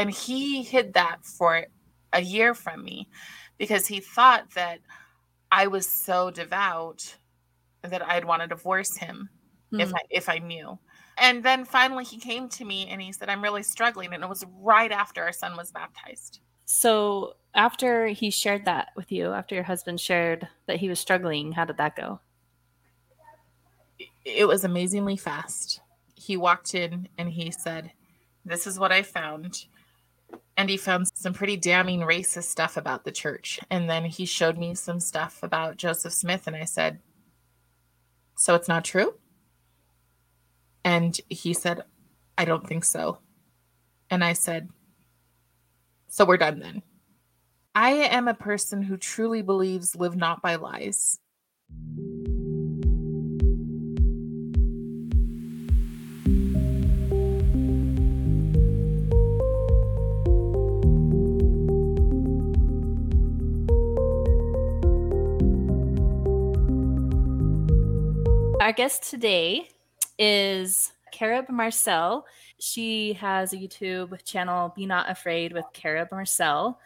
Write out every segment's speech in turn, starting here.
and he hid that for a year from me because he thought that I was so devout that I'd want to divorce him mm. if I if I knew. And then finally he came to me and he said, I'm really struggling. And it was right after our son was baptized. So after he shared that with you, after your husband shared that he was struggling, how did that go? It was amazingly fast. He walked in and he said, This is what I found. And he found some pretty damning racist stuff about the church. And then he showed me some stuff about Joseph Smith. And I said, So it's not true? And he said, I don't think so. And I said, So we're done then. I am a person who truly believes live not by lies. Our guest today is Carob Marcelle. She has a YouTube channel, Be Not Afraid with Carob Marcelle.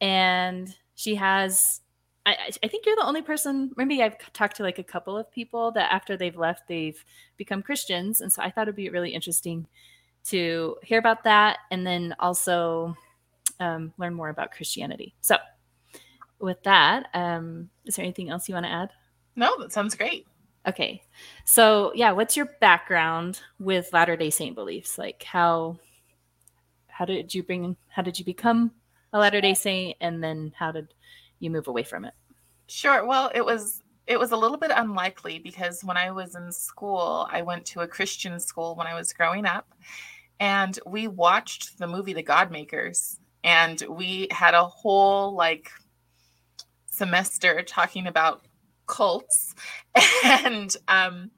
And she has, I, I think you're the only person, maybe I've talked to like a couple of people that after they've left, they've become Christians. And so I thought it'd be really interesting to hear about that and then also um, learn more about Christianity. So, with that, um, is there anything else you want to add? No, that sounds great. Okay. So, yeah, what's your background with Latter-day Saint beliefs? Like how how did you bring how did you become a Latter-day Saint and then how did you move away from it? Sure. Well, it was it was a little bit unlikely because when I was in school, I went to a Christian school when I was growing up and we watched the movie The Godmakers and we had a whole like semester talking about cults. And um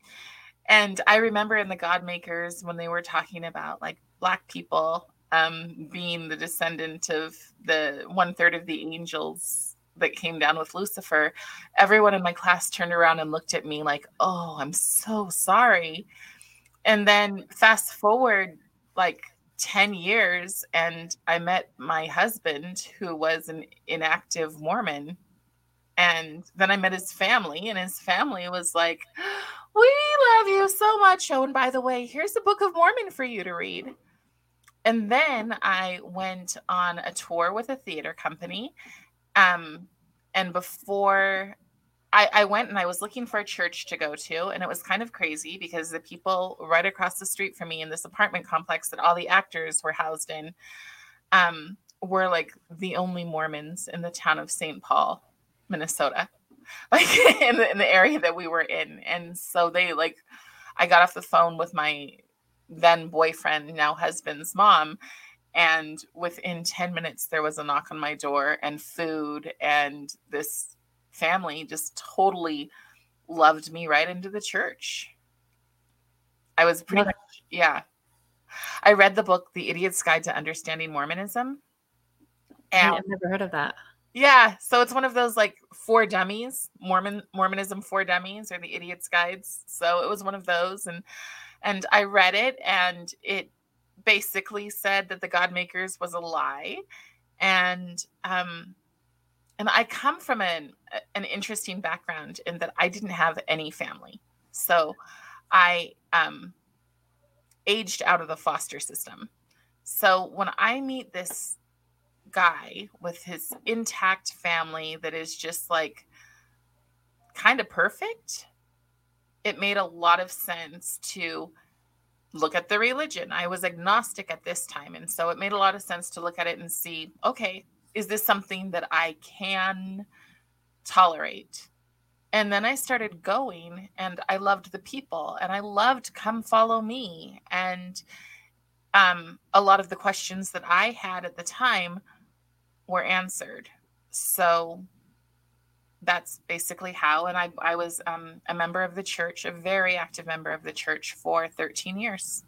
and i remember in the god makers when they were talking about like black people um being the descendant of the one third of the angels that came down with lucifer everyone in my class turned around and looked at me like oh i'm so sorry. And then fast forward like 10 years and i met my husband who was an inactive mormon and then I met his family, and his family was like, We love you so much. Oh, and by the way, here's the Book of Mormon for you to read. And then I went on a tour with a theater company. Um, and before I, I, went and I was looking for a church to go to, and it was kind of crazy because the people right across the street from me in this apartment complex that all the actors were housed in um, were like the only Mormons in the town of St. Paul. Minnesota, like in the, in the area that we were in. And so they like, I got off the phone with my then boyfriend, now husband's mom. And within 10 minutes, there was a knock on my door and food. And this family just totally loved me right into the church. I was pretty much, yeah. I read the book, The Idiot's Guide to Understanding Mormonism. And I've never heard of that. Yeah, so it's one of those like four dummies, Mormon Mormonism for dummies or the idiot's guides. So it was one of those and and I read it and it basically said that the God makers was a lie and um and I come from an an interesting background in that I didn't have any family. So I um aged out of the foster system. So when I meet this guy with his intact family that is just like kind of perfect, it made a lot of sense to look at the religion. I was agnostic at this time. And so it made a lot of sense to look at it and see okay, is this something that I can tolerate? And then I started going and I loved the people and I loved Come Follow Me. And um, a lot of the questions that I had at the time were answered. So that's basically how. And I, I was um, a member of the church, a very active member of the church for 13 years.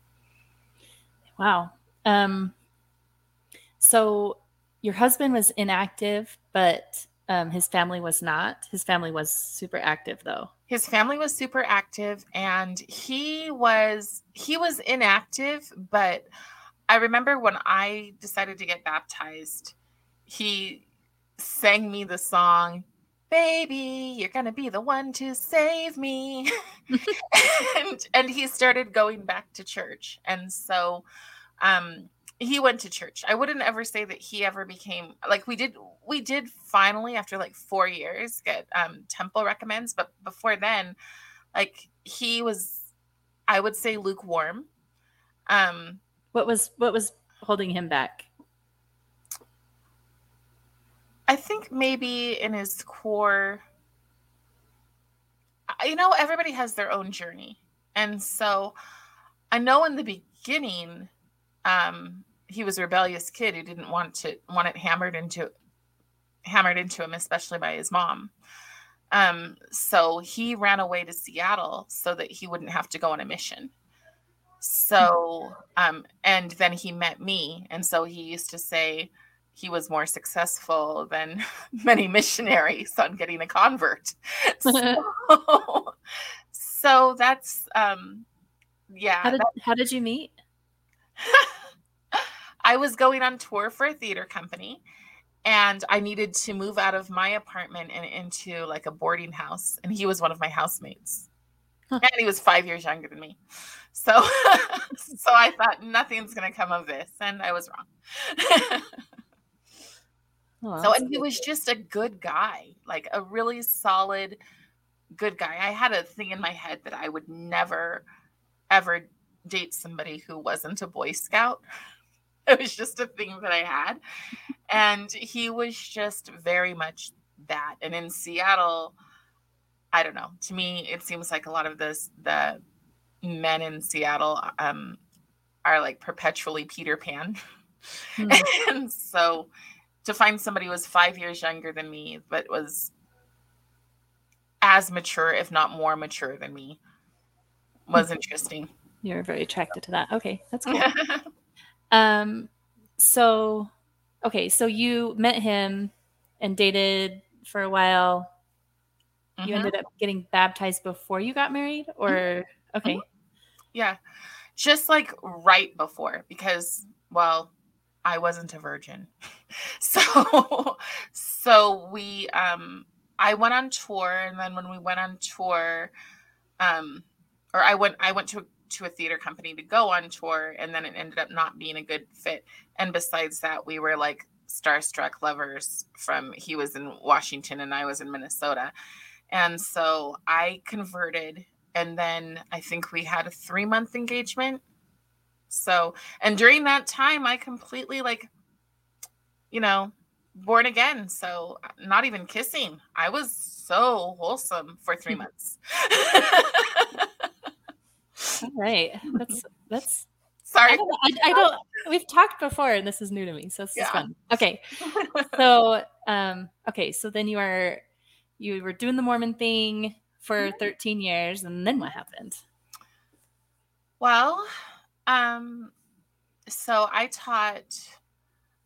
Wow. Um, so your husband was inactive, but um, his family was not. His family was super active, though. His family was super active, and he was he was inactive, but I remember when I decided to get baptized, he sang me the song, Baby, you're to be the one to save me. and, and he started going back to church. And so um, he went to church. I wouldn't ever say that he ever became like we did we did finally after like 4 years get um temple recommends, but before then like he was I would say lukewarm. Um what was what was holding him back? I think maybe in his core you know everybody has their own journey. And so I know in the beginning um he was a rebellious kid who didn't want to want it hammered into hammered into him especially by his mom. Um so he ran away to Seattle so that he wouldn't have to go on a mission. So, um, and then he met me. And so he used to say he was more successful than many missionaries on getting a convert. So, so that's, um, yeah. How did, how did you meet? I was going on tour for a theater company and I needed to move out of my apartment and into like a boarding house. And he was one of my housemates. Huh. And he was five years younger than me. So so I thought nothing's gonna come of this, and I was wrong. Oh, so and he was just a good guy, like a really solid good guy. I had a thing in my head that I would never ever date somebody who wasn't a Boy Scout. It was just a thing that I had. And he was just very much that. And in Seattle, I don't know. To me, it seems like a lot of this the men in Seattle um, are like perpetually Peter Pan. Mm. and so to find somebody who was five years younger than me, but was as mature, if not more mature than me, was interesting. You're very attracted to that. Okay, that's cool. um, so, okay, so you met him and dated for a while. Mm-hmm. You ended up getting baptized before you got married, or mm-hmm. okay? Yeah. Just like right before because well, I wasn't a virgin. so so we um I went on tour and then when we went on tour um or I went I went to to a theater company to go on tour and then it ended up not being a good fit and besides that we were like starstruck lovers from he was in Washington and I was in Minnesota and so I converted and then I think we had a three month engagement. So, and during that time, I completely like, you know, born again. So, not even kissing. I was so wholesome for three months. All right. That's, that's, sorry. I don't, I, I don't, we've talked before and this is new to me. So, this yeah. is fun. Okay. So, um, okay. So then you are, you were doing the Mormon thing for 13 years and then what happened well um so i taught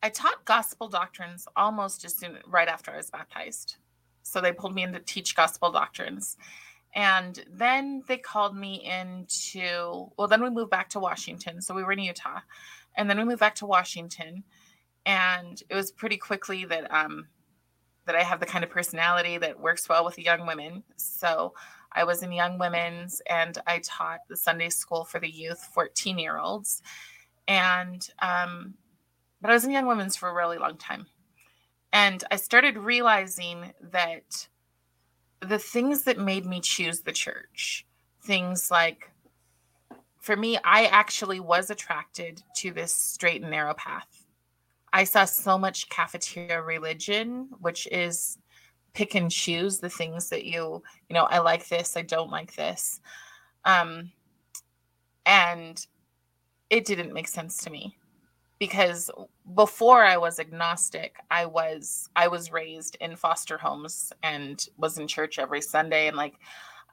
i taught gospel doctrines almost as soon right after i was baptized. So they pulled me in to teach gospel doctrines. And then they called me into well then we moved back to washington. So we were in utah. And then we moved back to washington. And it was pretty quickly that um that I have the kind of personality that works well with young women. So I was in young women's and I taught the Sunday school for the youth, 14 year olds. And, um, but I was in young women's for a really long time. And I started realizing that the things that made me choose the church, things like, for me, I actually was attracted to this straight and narrow path I saw so much cafeteria religion, which is pick and choose the things that you, you know, I like this, I don't like this. Um, and it didn't make sense to me because before I was agnostic, I was I was raised in foster homes and was in church every Sunday and like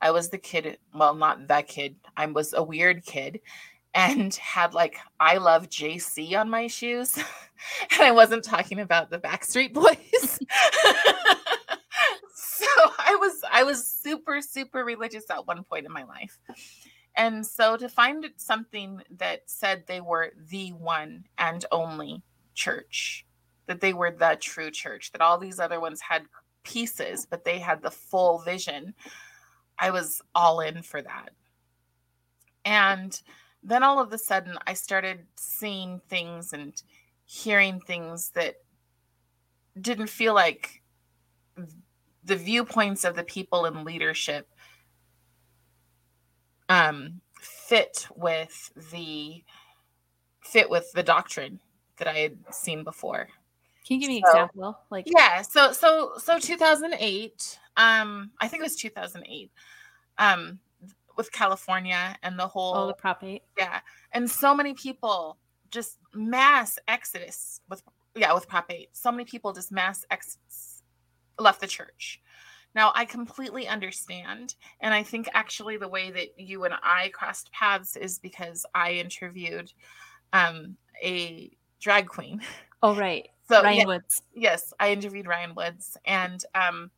I was the kid, well not that kid. I was a weird kid and had like I love JC on my shoes. and I wasn't talking about the Backstreet Boys. so I was I was super super religious at one point in my life. And so to find something that said they were the one and only church, that they were the true church, that all these other ones had pieces, but they had the full vision, I was all in for that. And then all of a sudden, I started seeing things and hearing things that didn't feel like the viewpoints of the people in leadership um, fit with the fit with the doctrine that I had seen before. Can you give me an example? Like yeah, so so so 2008. Um, I think it was 2008. Um, with California and the whole oh the Prop 8. Yeah, and so many people just mass exodus with yeah with Prop 8. So many people just mass exodus left the church. Now, I completely understand. And I think actually the way that you and I crossed paths is because I interviewed um, a drag queen. Oh, right. So, Ryan yeah, Woods. Yes, I interviewed Ryan Woods. And, um,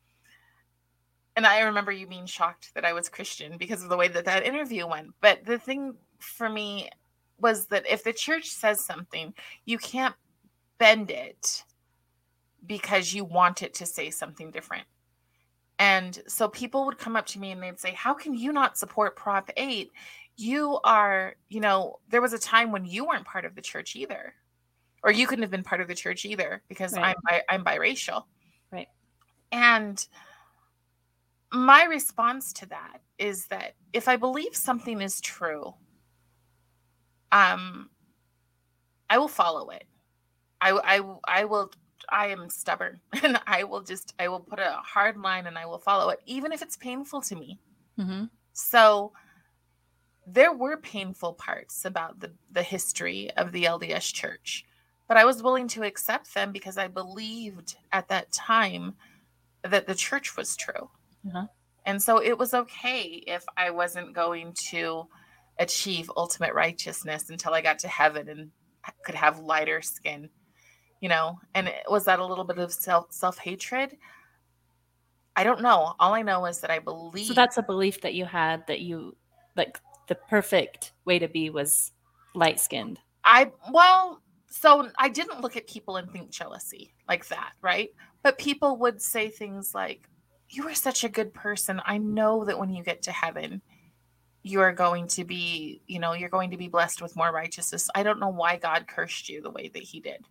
and I remember you being shocked that I was Christian because of the way that that interview went. But the thing for me was that if the church says something, you can't bend it because you want it to say something different. And so people would come up to me and they'd say, How can you not support Prop 8? You are, you know, there was a time when you weren't part of the church either. Or you couldn't have been part of the church either because right. I'm I'm biracial. Right. And my response to that is that if I believe something is true, um, I will follow it. I I I will I am stubborn and I will just, I will put a hard line and I will follow it, even if it's painful to me. Mm-hmm. So there were painful parts about the, the history of the LDS church, but I was willing to accept them because I believed at that time that the church was true. Uh-huh. And so it was okay if I wasn't going to achieve ultimate righteousness until I got to heaven and could have lighter skin you know and was that a little bit of self self-hatred? I don't know. All i know is that i believe so that's a belief that you had that you like the perfect way to be was light skinned i well so i didn't look at people and think jealousy like that right? But people would say things like you are such a good person. I know that when you get to heaven you are going to be you know you're going to be blessed with more righteousness. I don't know why god cursed you the way that he did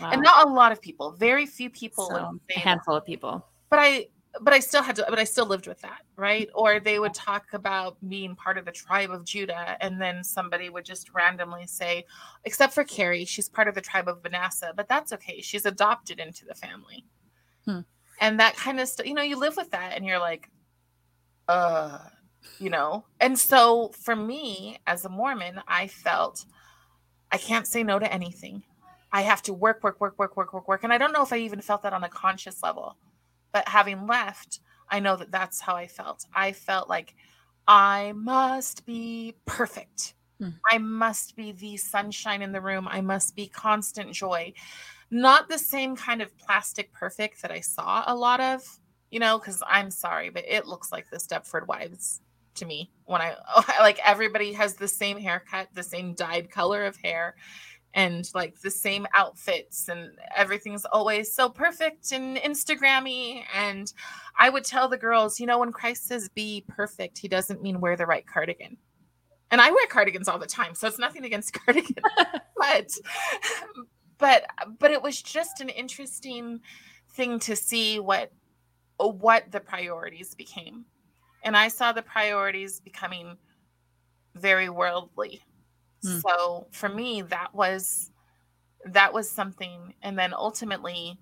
Wow. And not a lot of people, very few people. So, a handful that. of people. But I but I still had to but I still lived with that, right? Or they would talk about being part of the tribe of Judah and then somebody would just randomly say, except for Carrie, she's part of the tribe of Manasseh, but that's okay. She's adopted into the family. Hmm. And that kind of stuff, you know, you live with that and you're like, uh, you know. And so for me as a Mormon, I felt I can't say no to anything. I have to work, work, work, work, work, work, work. And I don't know if I even felt that on a conscious level, but having left, I know that that's how I felt. I felt like I must be perfect. Mm. I must be the sunshine in the room. I must be constant joy. Not the same kind of plastic perfect that I saw a lot of, you know, because I'm sorry, but it looks like the Stepford Wives to me when I like everybody has the same haircut, the same dyed color of hair and like the same outfits and everything's always so perfect and instagrammy and i would tell the girls you know when christ says be perfect he doesn't mean wear the right cardigan. And i wear cardigans all the time so it's nothing against cardigan but but but it was just an interesting thing to see what what the priorities became. And i saw the priorities becoming very worldly Mm. So for me, that was that was something. And then ultimately,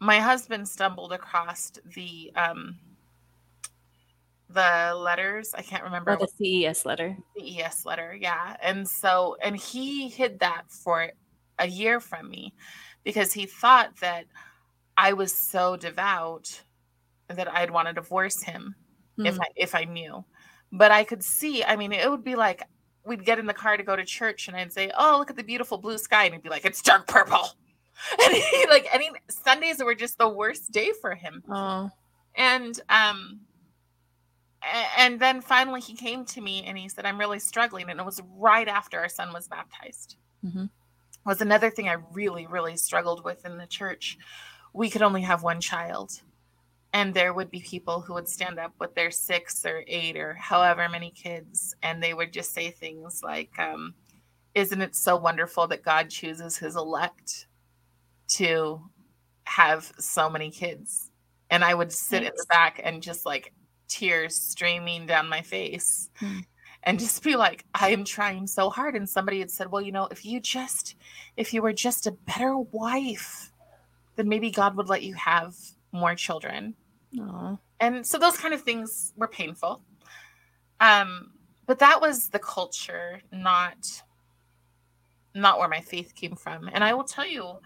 my husband stumbled across the um the letters. I can't remember. Oh, the CES letter. The CES letter, yeah. And so, and he hid that for a year from me because he thought that I was so devout that I'd want to divorce him mm. if I if I knew. But I could see, I mean, it would be like we'd get in the car to go to church and I'd say, Oh, look at the beautiful blue sky. And he'd be like, It's dark purple. And he like any Sundays were just the worst day for him. Oh. And um and then finally he came to me and he said i'm really struggling and it was right after our son was baptized mm-hmm. was another thing i really really struggled with in the church we could only have one child and there would be people who would stand up with their six or eight or however many kids and they would just say things like um, isn't it so wonderful that god chooses his elect to have so many kids and i would sit Thanks. in the back and just like tears streaming down my face mm. and just be like i am trying so hard and somebody had said well you know if you just if you were just a better wife then maybe god would let you have more children. Aww. and so those kind of things were painful. Um but that was the culture not not where my faith came from. And i will tell you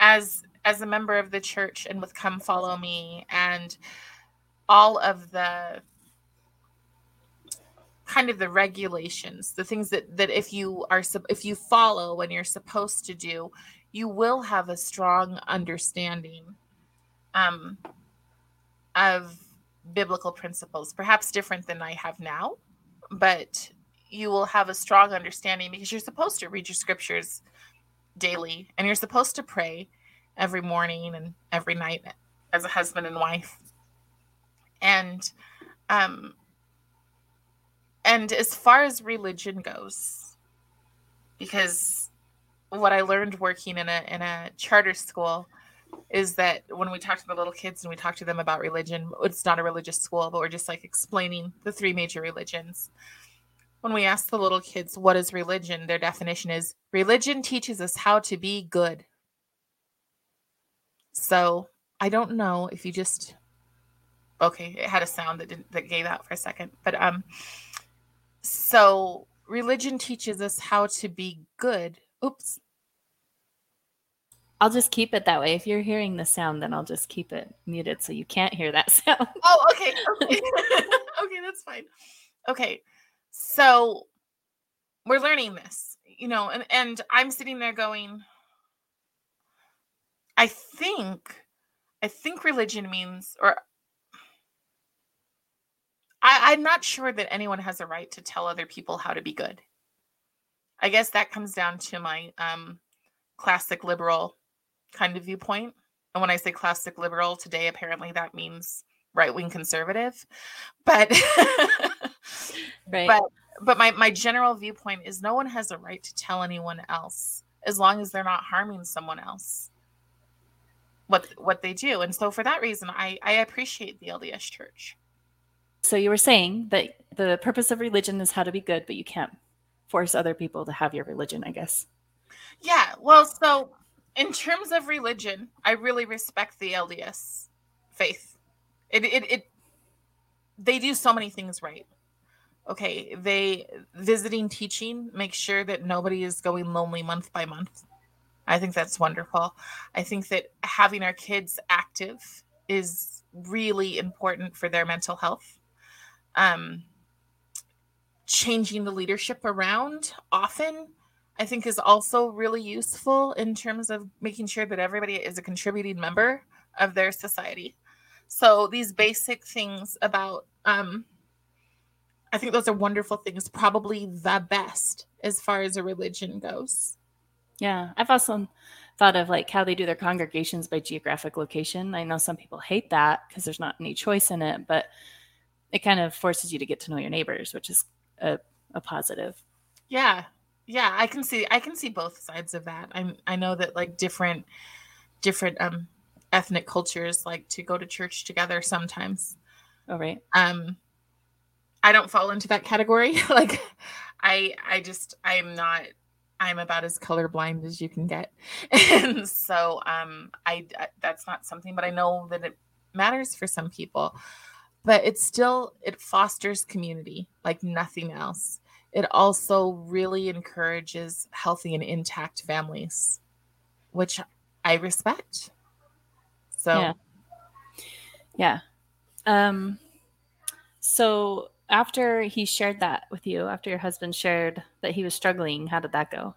as as a member of the church and with come follow me and all of the kind of the regulations the things that that if you are if you follow when you're supposed to do you will have a strong understanding um, of biblical principles perhaps different than i have now but you will have a strong understanding because you're supposed to read your scriptures daily and you're supposed to pray every morning and every night as a husband and wife. And um and as far as religion goes because what i learned working in a in a charter school is that when we talk to the little kids and we talk to them about religion it's not a religious school but we're just like explaining the three major religions. When we ask the little kids what is religion? their definition is religion teaches us how to be good. So i don't know if you just okay it had a sound that didn't that gave out for a second but um so religion teaches us how to be good. Oops I'll just keep it that way. If you're hearing the sound, then I'll just keep it muted so you can't hear that sound. Oh, okay. Okay, okay that's fine. Okay. So we're learning this, you know, and, and I'm sitting there going, I think, I think religion means, or I, I'm not sure that anyone has a right to tell other people how to be good. I guess that comes down to my um, classic liberal kind of viewpoint. And when I say classic liberal today, apparently that means right wing conservative. But right. but but my, my general viewpoint is no one has a right to tell anyone else as long as they're not harming someone else what what they do. And so for that reason I, I appreciate the LDS church. So you were saying that the purpose of religion is how to be good, but you can't force other people to have your religion, I guess. Yeah. Well, so in terms of religion, I really respect the LDS faith. It it, it they do so many things right. Okay, they visiting teaching make sure that nobody is going lonely month by month. I think that's wonderful. I think that having our kids active is really important for their mental health um, changing the leadership around often i think is also really useful in terms of making sure that everybody is a contributing member of their society so these basic things about um, i think those are wonderful things probably the best as far as a religion goes yeah i've also thought of like how they do their congregations by geographic location i know some people hate that because there's not any choice in it but it kind of forces you to get to know your neighbors, which is a, a positive. Yeah. Yeah, I can see I can see both sides of that. i'm I know that like different different um ethnic cultures like to go to church together sometimes. Oh right. Um I don't fall into that category. like I I just I'm not I'm about as colorblind as you can get. and so um I, I that's not something but I know that it matters for some people but it still it fosters community like nothing else it also really encourages healthy and intact families which i respect. So yeah. Yeah. Um so after he shared that with you after your husband shared that he was struggling how did that go?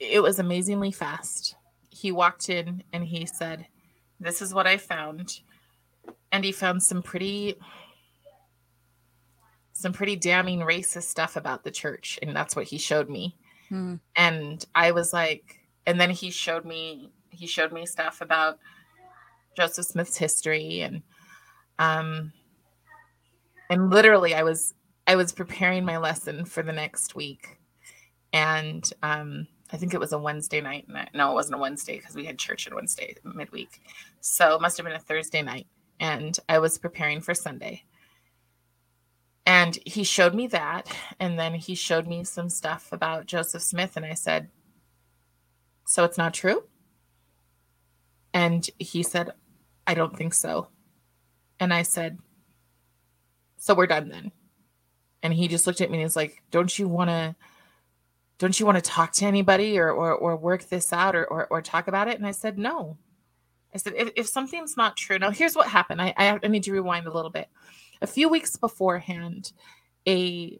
It was amazingly fast. He walked in and he said this is what i found. And he found some pretty some pretty damning racist stuff about the church and that's what he showed me hmm. and i was like and then he showed me he showed me stuff about joseph smith's history and um and literally i was i was preparing my lesson for the next week and um I think it was a Wednesday night. No, it wasn't a Wednesday because we had church on Wednesday midweek. So it must have been a Thursday night. And I was preparing for Sunday. And he showed me that. And then he showed me some stuff about Joseph Smith. And I said, So it's not true? And he said, I don't think so. And I said, So we're done then. And he just looked at me and he's like, Don't you want to? Don't you want to talk to anybody or, or, or work this out or, or, or talk about it? And I said, No. I said, if, if something's not true, now here's what happened. I, I need to rewind a little bit a few weeks beforehand, a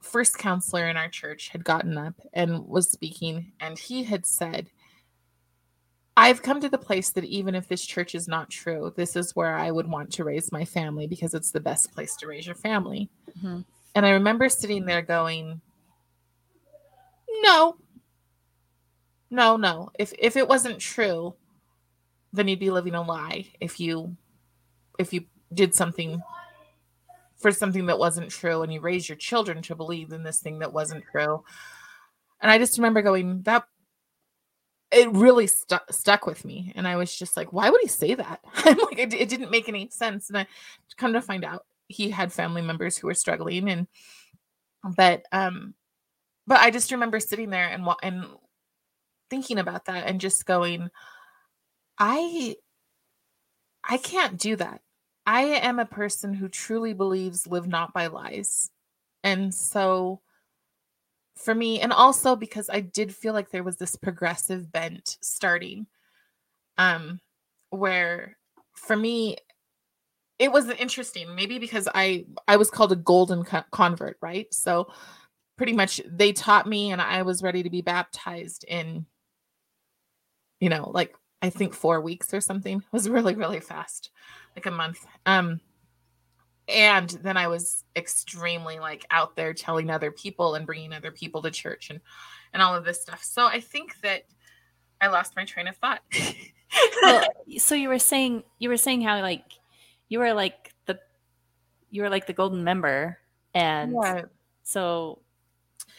first counselor in our church had gotten up and was speaking, and he had said, I've come to the place that even if this church is not true, this is where I would want to raise my family because it's the best place to raise your family. Mm-hmm. And I remember sitting there going, No, no, no. If if it wasn't true, then you'd be living a lie if you if you did something for something that wasn't true and you raise your children to believe in this thing that wasn't true. And I just remember going, that it really stuck stuck with me. And I was just like, why would he say that? I'm like, it, it didn't make any sense. And I come to find out he had family members who were struggling and but um but I just remember sitting there and and thinking about that and just going I I can't do that. I am a person who truly believes live not by lies. And so for me, and also because I did feel like there was this progressive bent starting, um, where for me, it was interesting. Maybe because I I was called a golden co- convert, right? So pretty much they taught me, and I was ready to be baptized in, you know, like I think four weeks or something. It was really really fast like a month. Um, and then I was extremely like out there telling other people and bringing other people to church and and all of this stuff. So I think that I lost my train of thought. well, so you were saying you were saying how like you were like the you were like the golden member and yeah. so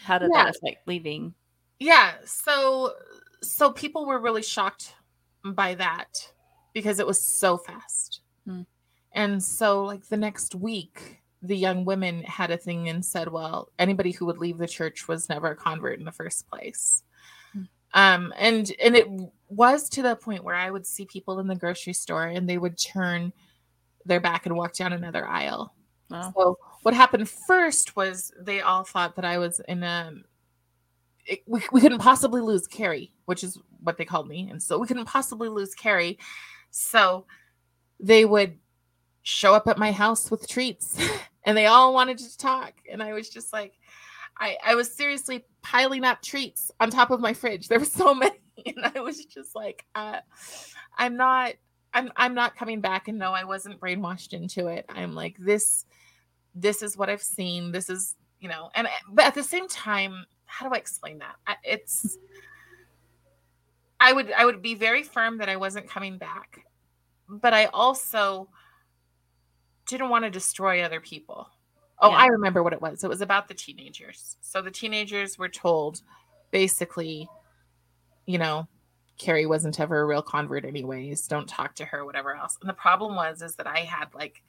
how did yeah. that affect leaving? Yeah, so so people were really shocked by that because it was so fast. And so, like the next week, the young women had a thing and said, well, anybody who would leave the church was never a convert in the first place. Hmm. Um, and and it was to the point where I would see people in the grocery store and they would turn their back and walk down another aisle. Wow. So what happened first was they all thought that I was in a it, we, we couldn't possibly lose Carrie, which is what they called me. And so we couldn't possibly lose Carrie. So they would show up at my house with treats and they all wanted to talk. And I was just like, I, I was seriously piling up treats on top of my fridge. There were so many. And I was just like, uh, I'm not, I'm, I'm not coming back. And no, I wasn't brainwashed into it. I'm like, this, this is what I've seen. This is, you know, and, but at the same time, how do I explain that? It's, I would, I would be very firm that I wasn't coming back but I also didn't want to destroy other people. Oh, yeah. I remember what it was. It was about the teenagers. So the teenagers were told basically, you know, Carrie wasn't ever a real convert anyways. Don't talk to her, whatever else. And the problem was is that I had like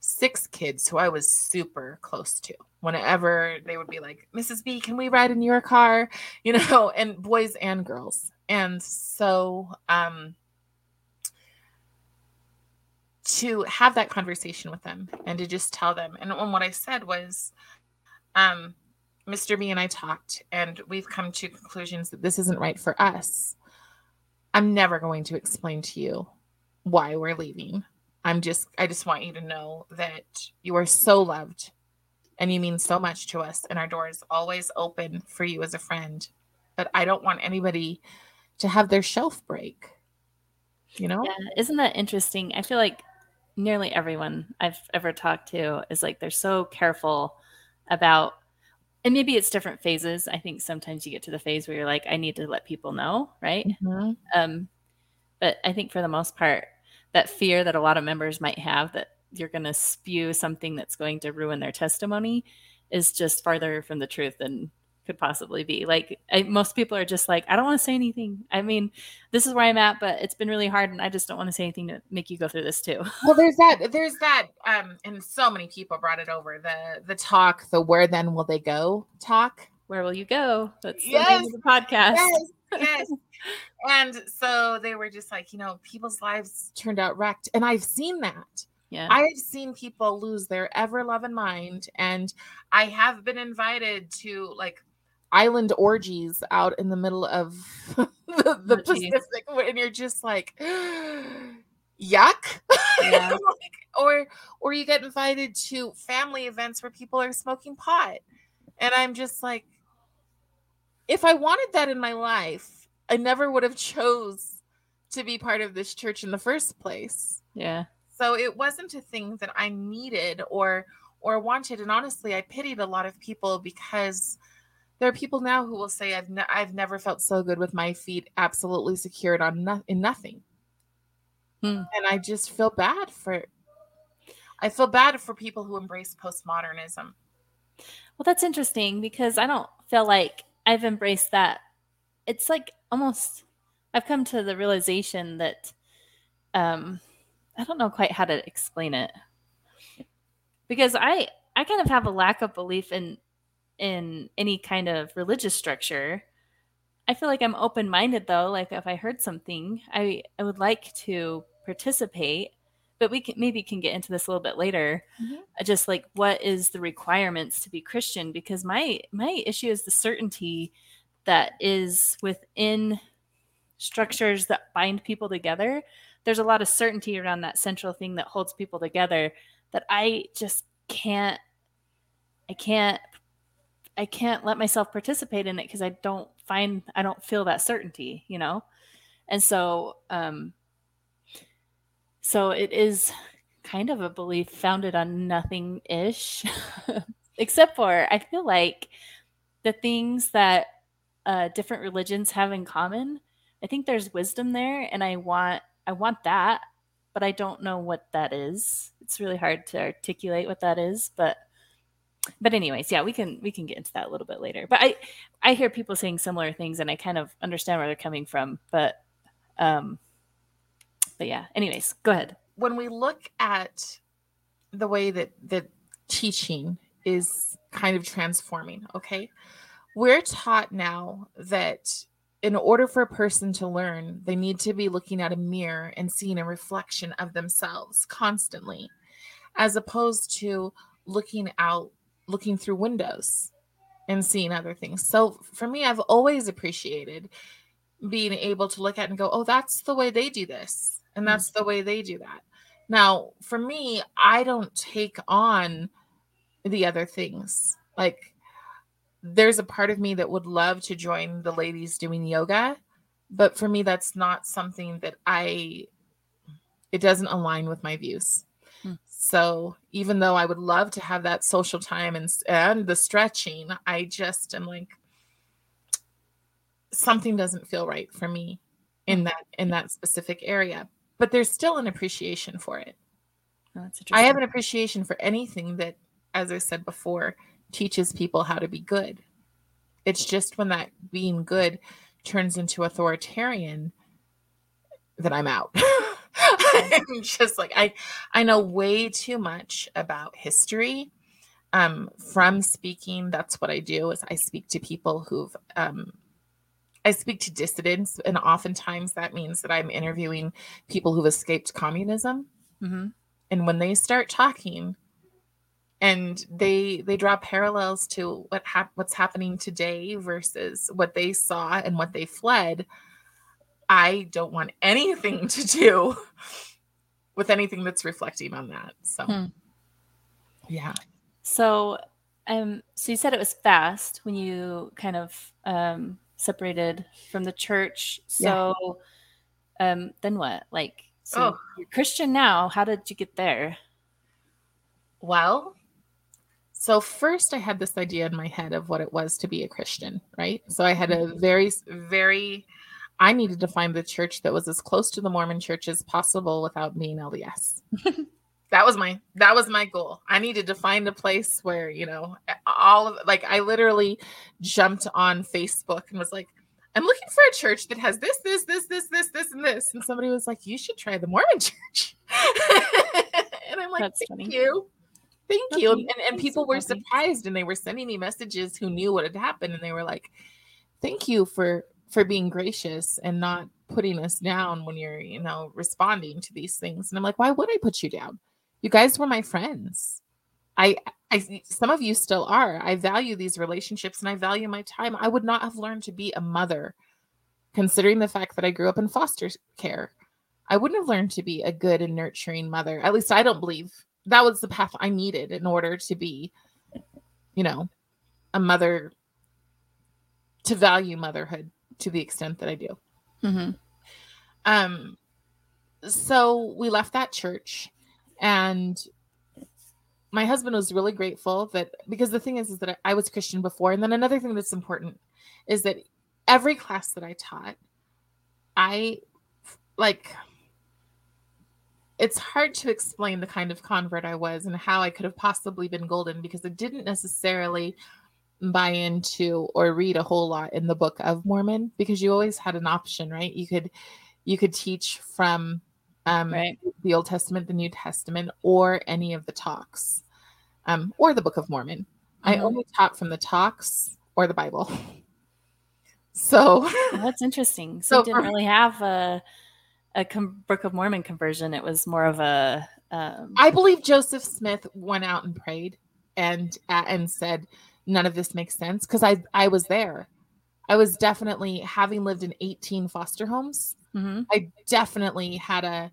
six kids who I was super close to. Whenever they would be like, Mrs. B, can we ride in your car? You know, and boys and girls. And so um to have that conversation with them and to just tell them. And, what I said was, um, Mr. B and I talked, and we've come to conclusions that this isn't right for us. I'm never going to explain to you why we're leaving. I'm just, I just want you to know that you are so loved and you mean so much to us, and our door is always open for you as a friend. But I don't want anybody to have their shelf break. You know? Yeah, isn't that interesting? I feel like nearly everyone I've ever talked to is like they're so careful about and maybe it's different phases. I think sometimes you get to the phase where you're like, I need to let people know, right? Mm-hmm. Um, but I think for the most part, that fear that a lot of members might have that you're going to spew something that's going to ruin their testimony is just farther from the truth than could possibly be. Like I, most people are just like, I don't want to say anything. I mean, this is where I'm at, but it's been really hard, and I just don't want to say anything to make you go through this too. Well, there's that. There's that. Um, and so many people brought it over the the talk, the where then will they go talk. Where will you go? That's yes. the name of the podcast. Yes. Yes. and so they were just like, you know, people's lives turned out wrecked, and I've seen that. Yeah. I've seen people lose their ever loving mind, and I have been invited to like island orgies out in the middle of the, the Pacific, and you're just like, yuck. Yeah. like, or or you get invited to family events where people are smoking pot, and I'm just like, if I wanted that in my life, I never would have chose to be part of this church in the first place. Yeah. So it wasn't a thing that I needed or or wanted, and honestly, I pitied a lot of people because there are people now who will say I've ne- I've never felt so good with my feet absolutely secured on no- in nothing. Hmm. And I just feel bad for I feel bad for people who embrace postmodernism. Well, that's interesting because I don't feel like I've embraced that. It's like almost I've come to the realization that um I don't know quite how to explain it. Because I I kind of have a lack of belief in in any kind of religious structure. I feel like I'm open minded though. Like if I heard something, I I would like to participate, but we can maybe can get into this a little bit later. Mm-hmm. Just like what is the requirements to be Christian? Because my my issue is the certainty that is within structures that bind people together. There's a lot of certainty around that central thing that holds people together that I just can't I can't I can't let myself participate in it because I don't find I don't feel that certainty, you know? And so um so it is kind of a belief founded on nothing ish except for I feel like the things that uh, different religions have in common. I think there's wisdom there, and I want I want that, but I don't know what that is. It's really hard to articulate what that is, but but anyways, yeah, we can we can get into that a little bit later. But I I hear people saying similar things and I kind of understand where they're coming from, but um but yeah, anyways, go ahead. When we look at the way that that teaching is kind of transforming, okay? We're taught now that in order for a person to learn, they need to be looking at a mirror and seeing a reflection of themselves constantly, as opposed to looking out looking through windows and seeing other things. So for me, I've always appreciated being able to look at and go, oh, that's the way they do this. And that's the way they do that. Now, for me, I don't take on the other things. Like, there's a part of me that would love to join the ladies doing yoga, but for me, that's not something that I, it doesn't align with my views. So even though I would love to have that social time and and the stretching, I just am like something doesn't feel right for me in mm. that in that specific area. But there's still an appreciation for it. Oh, I have an appreciation for anything that, as I said before, teaches people how to be good. It's just when that being good turns into authoritarian that I'm out. I'm just like I I know way too much about history um, from speaking. That's what I do is I speak to people who've um, I speak to dissidents, and oftentimes that means that I'm interviewing people who've escaped communism. Mm-hmm. And when they start talking, and they they draw parallels to what hap- what's happening today versus what they saw and what they fled, I don't want anything to do with anything that's reflecting on that. So, hmm. yeah. So, um, so you said it was fast when you kind of um separated from the church. So, yeah. um, then what? Like, So Oh. you're Christian now. How did you get there? Well, so first I had this idea in my head of what it was to be a Christian, right? So I had a very, very, I needed to find the church that was as close to the Mormon church as possible without being LDS. that was my that was my goal. I needed to find a place where, you know, all of like I literally jumped on Facebook and was like, I'm looking for a church that has this, this, this, this, this, this, and this. And somebody was like, You should try the Mormon church. and I'm like, That's Thank funny. you. Thank That's you. neat. And, and people so were happy. surprised and they were sending me messages who knew what had happened. And they were like, Thank you for for being gracious and not putting us down when you're, you know, responding to these things. And I'm like, why would I put you down? You guys were my friends. I I some of you still are. I value these relationships and I value my time. I would not have learned to be a mother considering the fact that I grew up in foster care. I wouldn't have learned to be a good and nurturing mother. At least I don't believe that was the path I needed in order to be, you know, a mother to value motherhood to the extent that I do. Mm-hmm. Um, so we left that church, and my husband was really grateful that because the thing is, is that I, was Christian before, and then another thing that's important is that every class that I taught, I like. It's hard to explain the kind of convert I was and how I could have possibly been golden because I didn't necessarily buy into or read a whole lot in the book of Mormon because you always had an option, right? You could you could teach from um, Right. the Old Testament, the New Testament, or any of the talks, um, or the Book of Mormon. I Mhm. only taught from the talks or the Bible. So Well, that's interesting. So, So didn't really have a a com- Book of Mormon conversion. It was more of a um, I believe Joseph Smith went out and prayed and uh, and said none of this makes sense because I I was there. I was definitely having lived in 18 foster homes. mhm, I definitely had a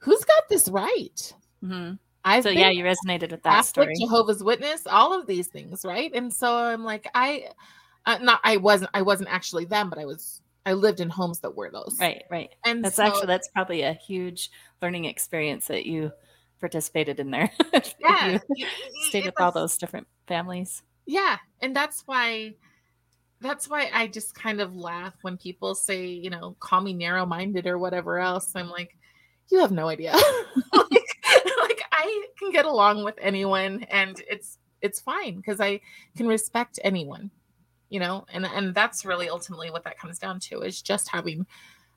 who's got this right? mhm. I've So yeah, you resonated with that Catholic, story. Jehovah's Witness, all of these things, right? And so I'm like, I, uh, not, I wasn't, I wasn't actually them, but I was, I lived in homes that were those, Right, right. And That's so, actually that's probably a huge learning experience that you participated in there. Yeah, you stayed it with all those different families. yeah, and that's why, that's why I just kind of laugh when people say, you know, call me narrow-minded or whatever else. I'm like, you have no idea. like, like I can get along with anyone, and it's it's fine because I can respect anyone, you know, and and that's really ultimately what that comes down to is just having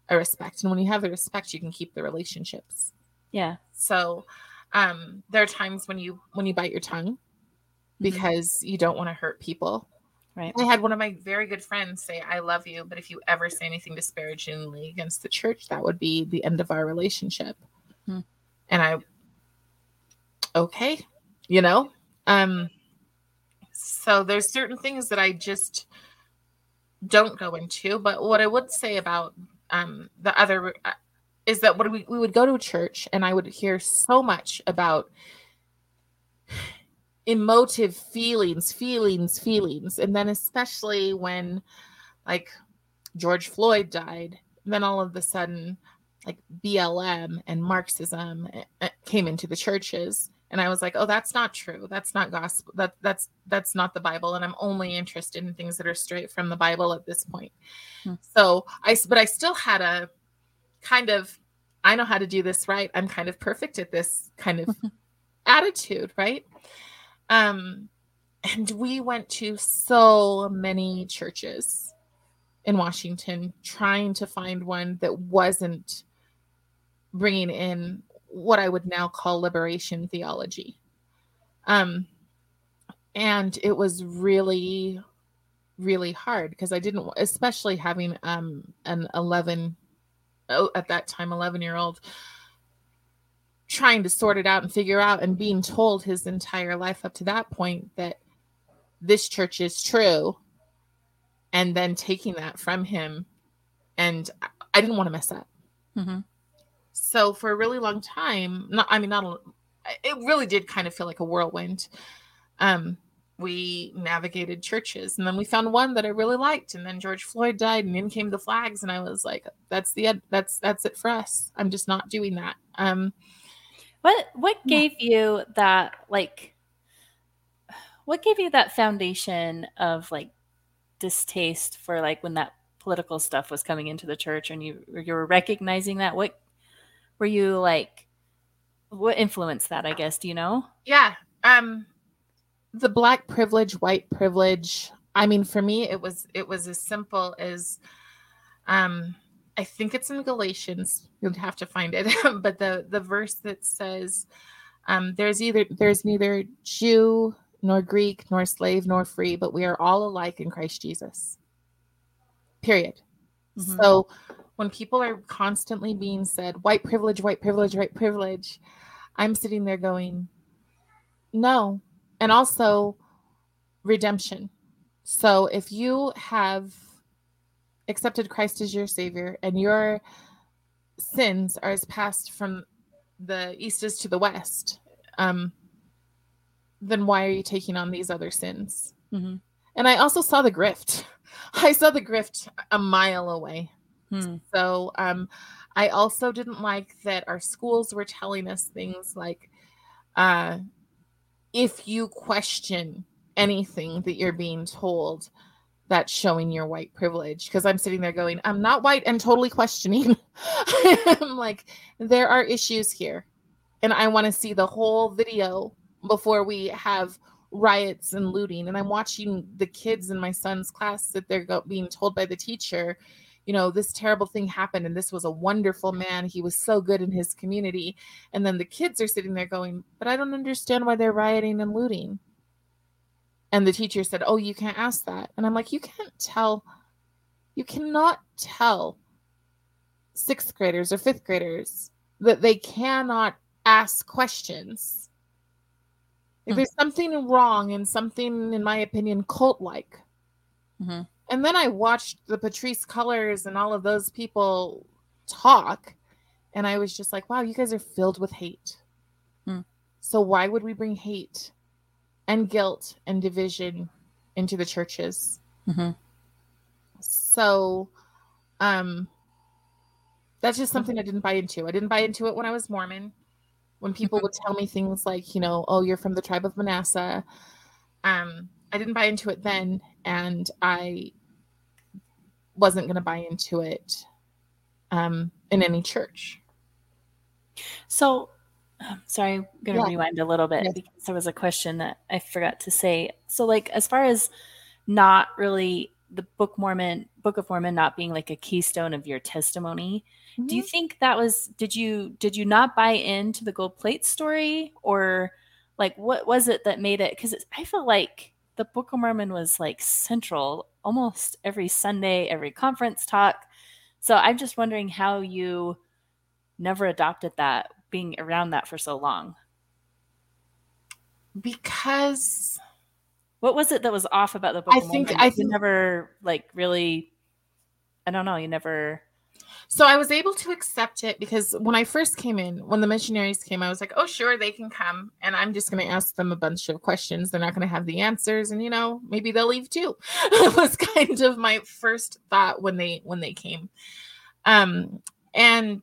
a respect. And when you have the respect, you can keep the relationships. Yeah. So um there are times when you when you bite your tongue. Because you don't want to hurt people. Right. I had one of my very good friends say, I love you, but if you ever say anything disparagingly against the church, that would be the end of our relationship. Hmm. And I, okay, you know? Um, so there's certain things that I just don't go into. But what I would say about um, the other uh, is that what we, we would go to a church and I would hear so much about emotive feelings, feelings, feelings. And then, especially when like George Floyd died, then all of a sudden, like BLM and Marxism eh, eh, came into the churches. And I was like, oh, that's not true. That's not gospel. That that's that's not the Bible. And I'm only interested in things that are straight from the Bible at this point. Hmm. So I, but I still had a kind of, I know how to do this right. I'm kind of perfect at this kind of attitude, right? Um, and we went to so many churches in Washington trying to find one that wasn't bringing in what I would now call liberation theology. Um, and it was really, really hard because I didn't, especially having um, an 11, oh, at that time, 11 year old trying to sort it out and figure out and being told his entire life up to that point that this church is true and then taking that from him and I- didn't want to mess up hmm so for a really long time not i mean not a, it really did kind of feel like a whirlwind um we navigated churches and then we found one that I really liked and then George Floyd died and in came the flags and I was like that's the end that's that's it for us. I'm just not doing that. Um what what gave you that like what gave you that foundation of like distaste for like when that political stuff was coming into the church and you you were recognizing that? What were you like what influenced that i guess? Do you know? Yeah um the black privilege white privilege i mean for me it was it was as simple as um i think it's in galatians. You'd have to find it. But the the verse that says um there's either there's neither jew nor greek nor slave nor free but we are all alike in christ jesus. Period. Mm-hmm. so when people are constantly being said white privilege white privilege white privilege i'm sitting there going no. And also redemption. So if you have accepted Christ as your savior and your sins are as passed from the east is to the west, um, then why are you taking on these other sins? Mm-hmm. And I also saw the grift. I saw the grift a mile away. Hmm. So um, I also didn't like that our schools were telling us things like, uh, if you question anything that you're being told that's showing your white privilege because i'm sitting there going i'm not white and totally questioning i'm like there are issues here and i want to see the whole video before we have riots and looting and i'm watching the kids in my son's class that they're go- being told by the teacher you know, this terrible thing happened and this was a wonderful man. He was so good in his community. And then the kids are sitting there going, But I don't understand why they're rioting and looting. And the teacher said, Oh, you can't ask that. And I'm like, You can't tell, you cannot tell sixth graders or fifth graders that they cannot ask questions. If hmm. there's something wrong and something, in my opinion, cult like, mm-hmm and then I watched the Patrisse Cullors and all of those people talk, and I was just like, wow, you guys are filled with hate. Hmm. So why would we bring hate and guilt and division into the churches? Mm-hmm. So, um, that's just something I didn't buy into. I didn't buy into it when I was Mormon. When people would tell me things like, you know, oh, you're from the tribe of Manasseh. Um, I didn't buy into it then, and I wasn't going to buy into it um, in any church. So, sorry, I'm going to yeah. rewind a little bit yes. because there was a question that I forgot to say. So, like, as far as not really the Book Mormon, Book of Mormon, not being like a keystone of your testimony, mm-hmm. do you mm-hmm. think that was? Did you did you not buy into the gold plate story, or like what was it that made it? Because I feel like the Book of Mormon was like central almost every Sunday, every conference talk. So I'm just wondering how you never adopted that, being around that for so long. Because what was it that was off about the book? I think I think, never like really. I don't know. You never so I was able to accept it because when I first came in, when the missionaries came, I was like, oh, sure, they can come. And I'm just going to ask them a bunch of questions. They're not going to have the answers. And, you know, maybe they'll leave too. it was kind of my first thought when they, when they came. Um, and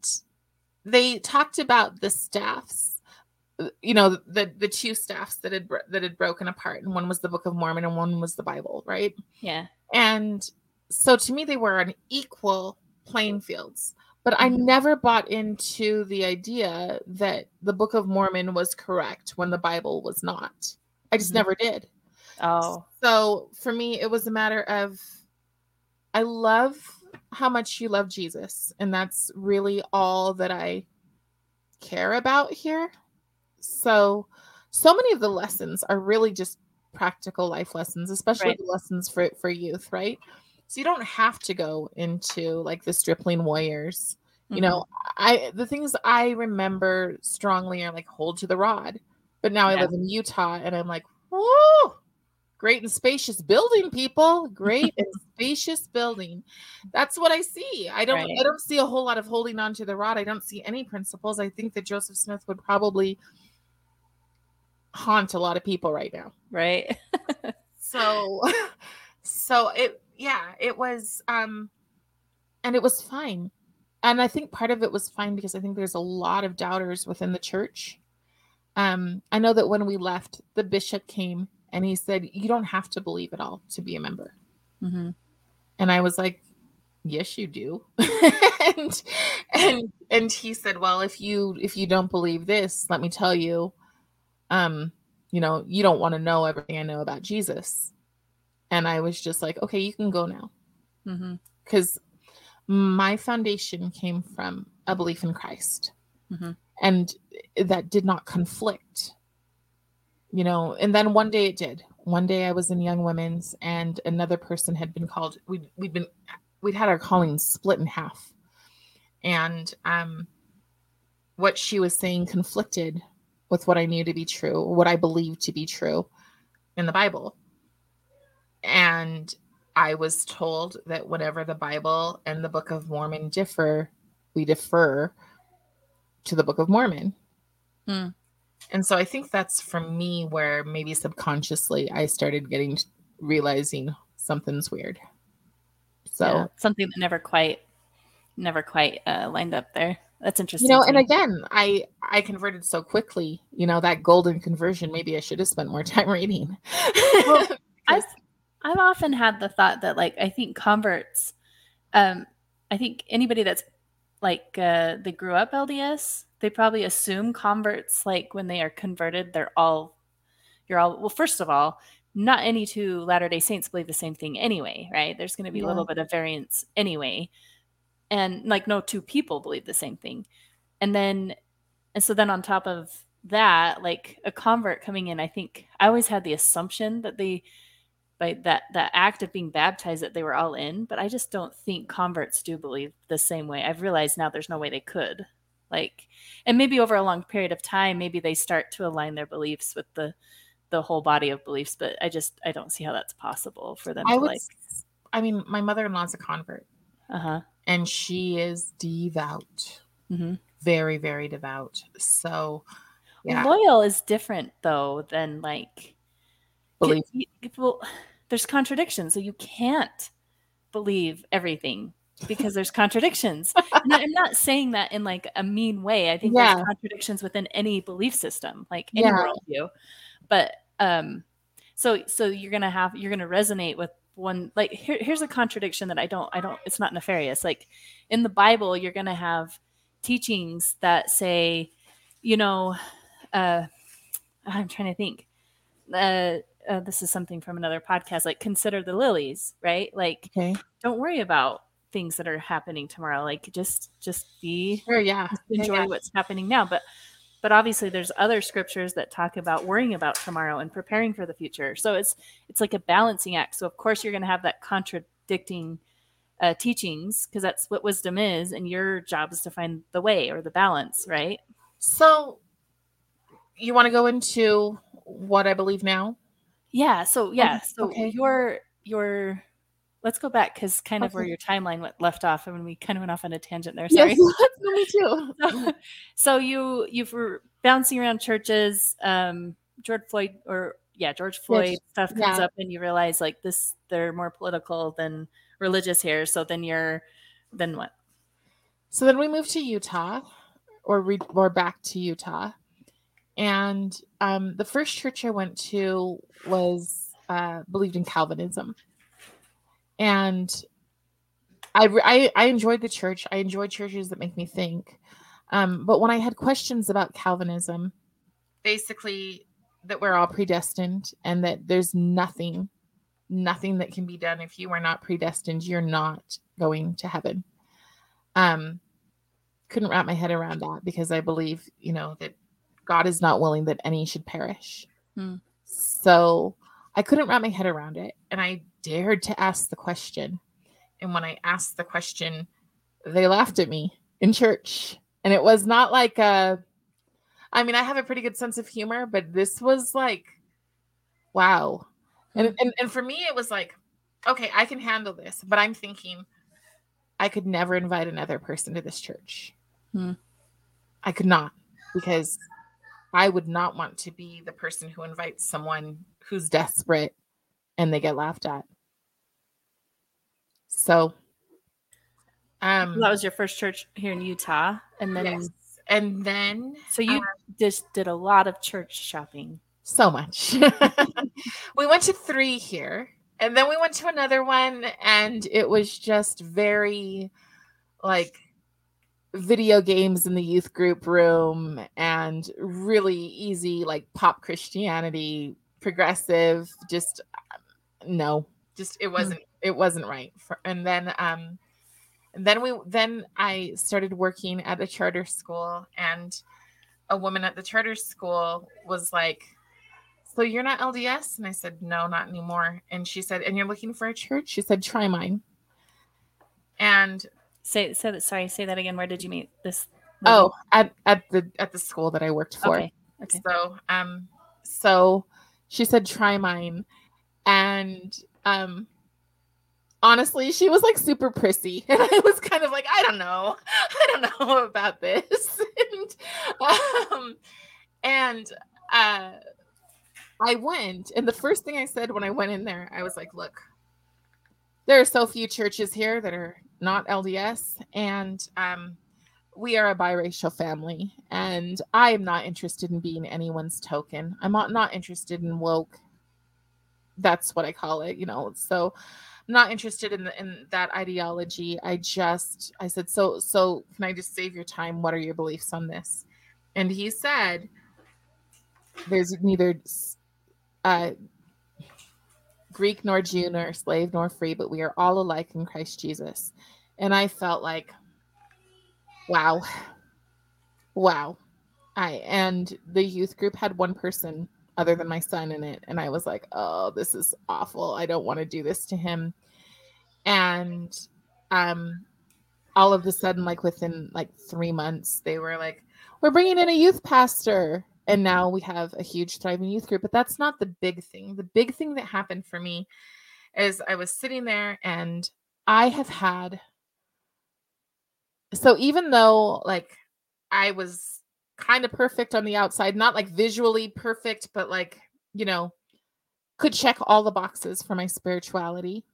they talked about the staffs, you know, the, the two staffs that had, that had broken apart. And one was the book of Mormon and one was the Bible. Right. Yeah. And so to me, they were an equal playing fields. But I mm-hmm. never bought into the idea that the Book of Mormon was correct when the Bible was not. I just mm-hmm. never did. Oh. So for me, it was a matter of I love how much you love Jesus. And that's really all that I care about here. So, so many of the lessons are really just practical life lessons, especially right. the lessons for, for youth, right? So you don't have to go into like the stripling warriors. Mm-hmm. You know, I the things I remember strongly are like hold to the rod. But now yeah. I live in Utah and I'm like, whoa, great and spacious building, people. Great and spacious building. That's what I see. I don't right. I don't see a whole lot of holding on to the rod. I don't see any principles. I think that Joseph Smith would probably haunt a lot of people right now. Right. so so it yeah, it was um and it was fine. And I think part of it was fine because I think there's a lot of doubters within the church. Um, I know that when we left, the bishop came and he said, You don't have to believe it all to be a member. Mm-hmm. And I was like, Yes, you do. and and and he said, Well, if you if you don't believe this, let me tell you, um, you know, you don't want to know everything I know about Jesus. And I was just like, Okay, you can go now. Because mm-hmm. my foundation came from a belief in Christ. Mm-hmm. And that did not conflict you know and then one day it did. One day i was in young women's and another person had been called we'd, we'd been we'd had our calling split in half. And um what she was saying conflicted with what i knew to be true what i believed to be true in the bible. And i was told that whenever the bible and the book of mormon differ we defer to the book of mormon. Hmm. And so I think that's for me where maybe subconsciously I started getting realizing something's weird. So Yeah, something that never quite, never quite uh, lined up there. That's interesting. you know, and again, I I converted so quickly. You know that golden conversion. Maybe I should have spent more time reading. Well, I've I've often had the thought that like I think converts, um, I think anybody that's like uh, they grew up LDS, they probably assume converts like when they are converted, they're all you're all well. First of all, not any two Latter Day Saints believe the same thing anyway, right? There's going to be a little bit of variance anyway, and like no two people believe the same thing, and then and so then on top of that, like a convert coming in, I think I always had the assumption that they by that that act of being baptized that they were all in but i just don't think converts do believe the same way. I've realized now there's no way they could like and maybe over a long period of time maybe they start to align their beliefs with the the whole body of beliefs but i just i don't see how that's possible for them I to would. like I mean, my mother-in-law's a convert, uh-huh. And she is devout, hmm very very devout. So yeah, loyal is different though than like believe. well, there's contradictions so you can't believe everything because there's contradictions and i'm not saying that in like a mean way i think Yeah. there's contradictions within any belief system like any Yeah. worldview but um so so you're gonna have you're gonna resonate with one like here, here's a contradiction that i don't i don't it's not nefarious like in the bible you're gonna have teachings that say you know uh i'm trying to think uh, uh this is something from another podcast like consider the lilies right like Okay. don't worry about things that are happening tomorrow like just just be Sure. Yeah. Yeah, enjoy yeah. what's happening now but but obviously there's other scriptures that talk about worrying about tomorrow and preparing for the future so it's it's like a balancing act so of course you're going to have that contradicting uh, teachings because that's what wisdom is and your job is to find the way or the balance right So, you want to go into what I believe now? Yeah so yeah so okay. your your let's go back because kind of where your timeline went left off and we kind of went off on a tangent there sorry Yes, me too. so, so you you were bouncing around churches um george floyd or yeah george floyd stuff comes yeah. up and you realize like this they're more political than religious here so then you're then what So then we moved to Utah, or re- or back to Utah, and um, the first church I went to was uh, believed in Calvinism, and I, I I enjoyed the church. I enjoyed churches that make me think, um, but when I had questions about Calvinism, basically that we're all predestined and that there's nothing, nothing that can be done if you are not predestined. You're not going to heaven um couldn't wrap my head around that because i believe you know that god is not willing that any should perish. Hmm. so i couldn't wrap my head around it and i dared to ask the question. And when i asked the question they laughed at me in church. And it was not like a i mean i have a pretty good sense of humor but this was like wow. And, and and for me it was like okay i can handle this but i'm thinking i could never invite another person to this church. Hmm. i could not because I would not want to be the person who invites someone who's desperate and they get laughed at. So um that was your first church here in Utah and then yes. and then so you uh, just did a lot of church shopping. So much. we went to 3 here and then we went to another one and it was just very like video games in the youth group room and really easy like pop christianity progressive just no just it hmm. wasn't it wasn't right for, and then um and then we then i started working at a charter school and a woman at the charter school was like so you're not lds and i said no not anymore. And she said and you're looking for a church? She said try mine. And Say say that. Sorry, say that again. Where did you meet this? Lady? Oh, at at the at the school that I worked for. Okay. Okay. So um, so she said try mine, and um, honestly, she was like super prissy, and I was kind of like, I don't know, I don't know about this, and um, and uh, I went, and the first thing I said when I went in there, I was like, look, there are so few churches here that are not LDS, and um, we are a biracial family, and I am not interested in being anyone's token. I'm not, interested in woke. That's what I call it, you know. So, I'm not interested in the, in that ideology. I just I said, so so can I just save your time? What are your beliefs on this? And he said, there's neither uh, Greek nor Jew nor slave nor free, but we are all alike in Christ Jesus. And I felt like, wow, wow. I and the youth group had one person other than my son in it, and I was like, oh, this is awful. I don't want to do this to him. And um, all of a sudden, like within like three months, they were like, we're bringing in a youth pastor and now we have a huge thriving youth group but that's not the big thing. The big thing that happened for me is i was sitting there and i have had so even though like i was kind of perfect on the outside not like visually perfect but like you know could check all the boxes for my spirituality.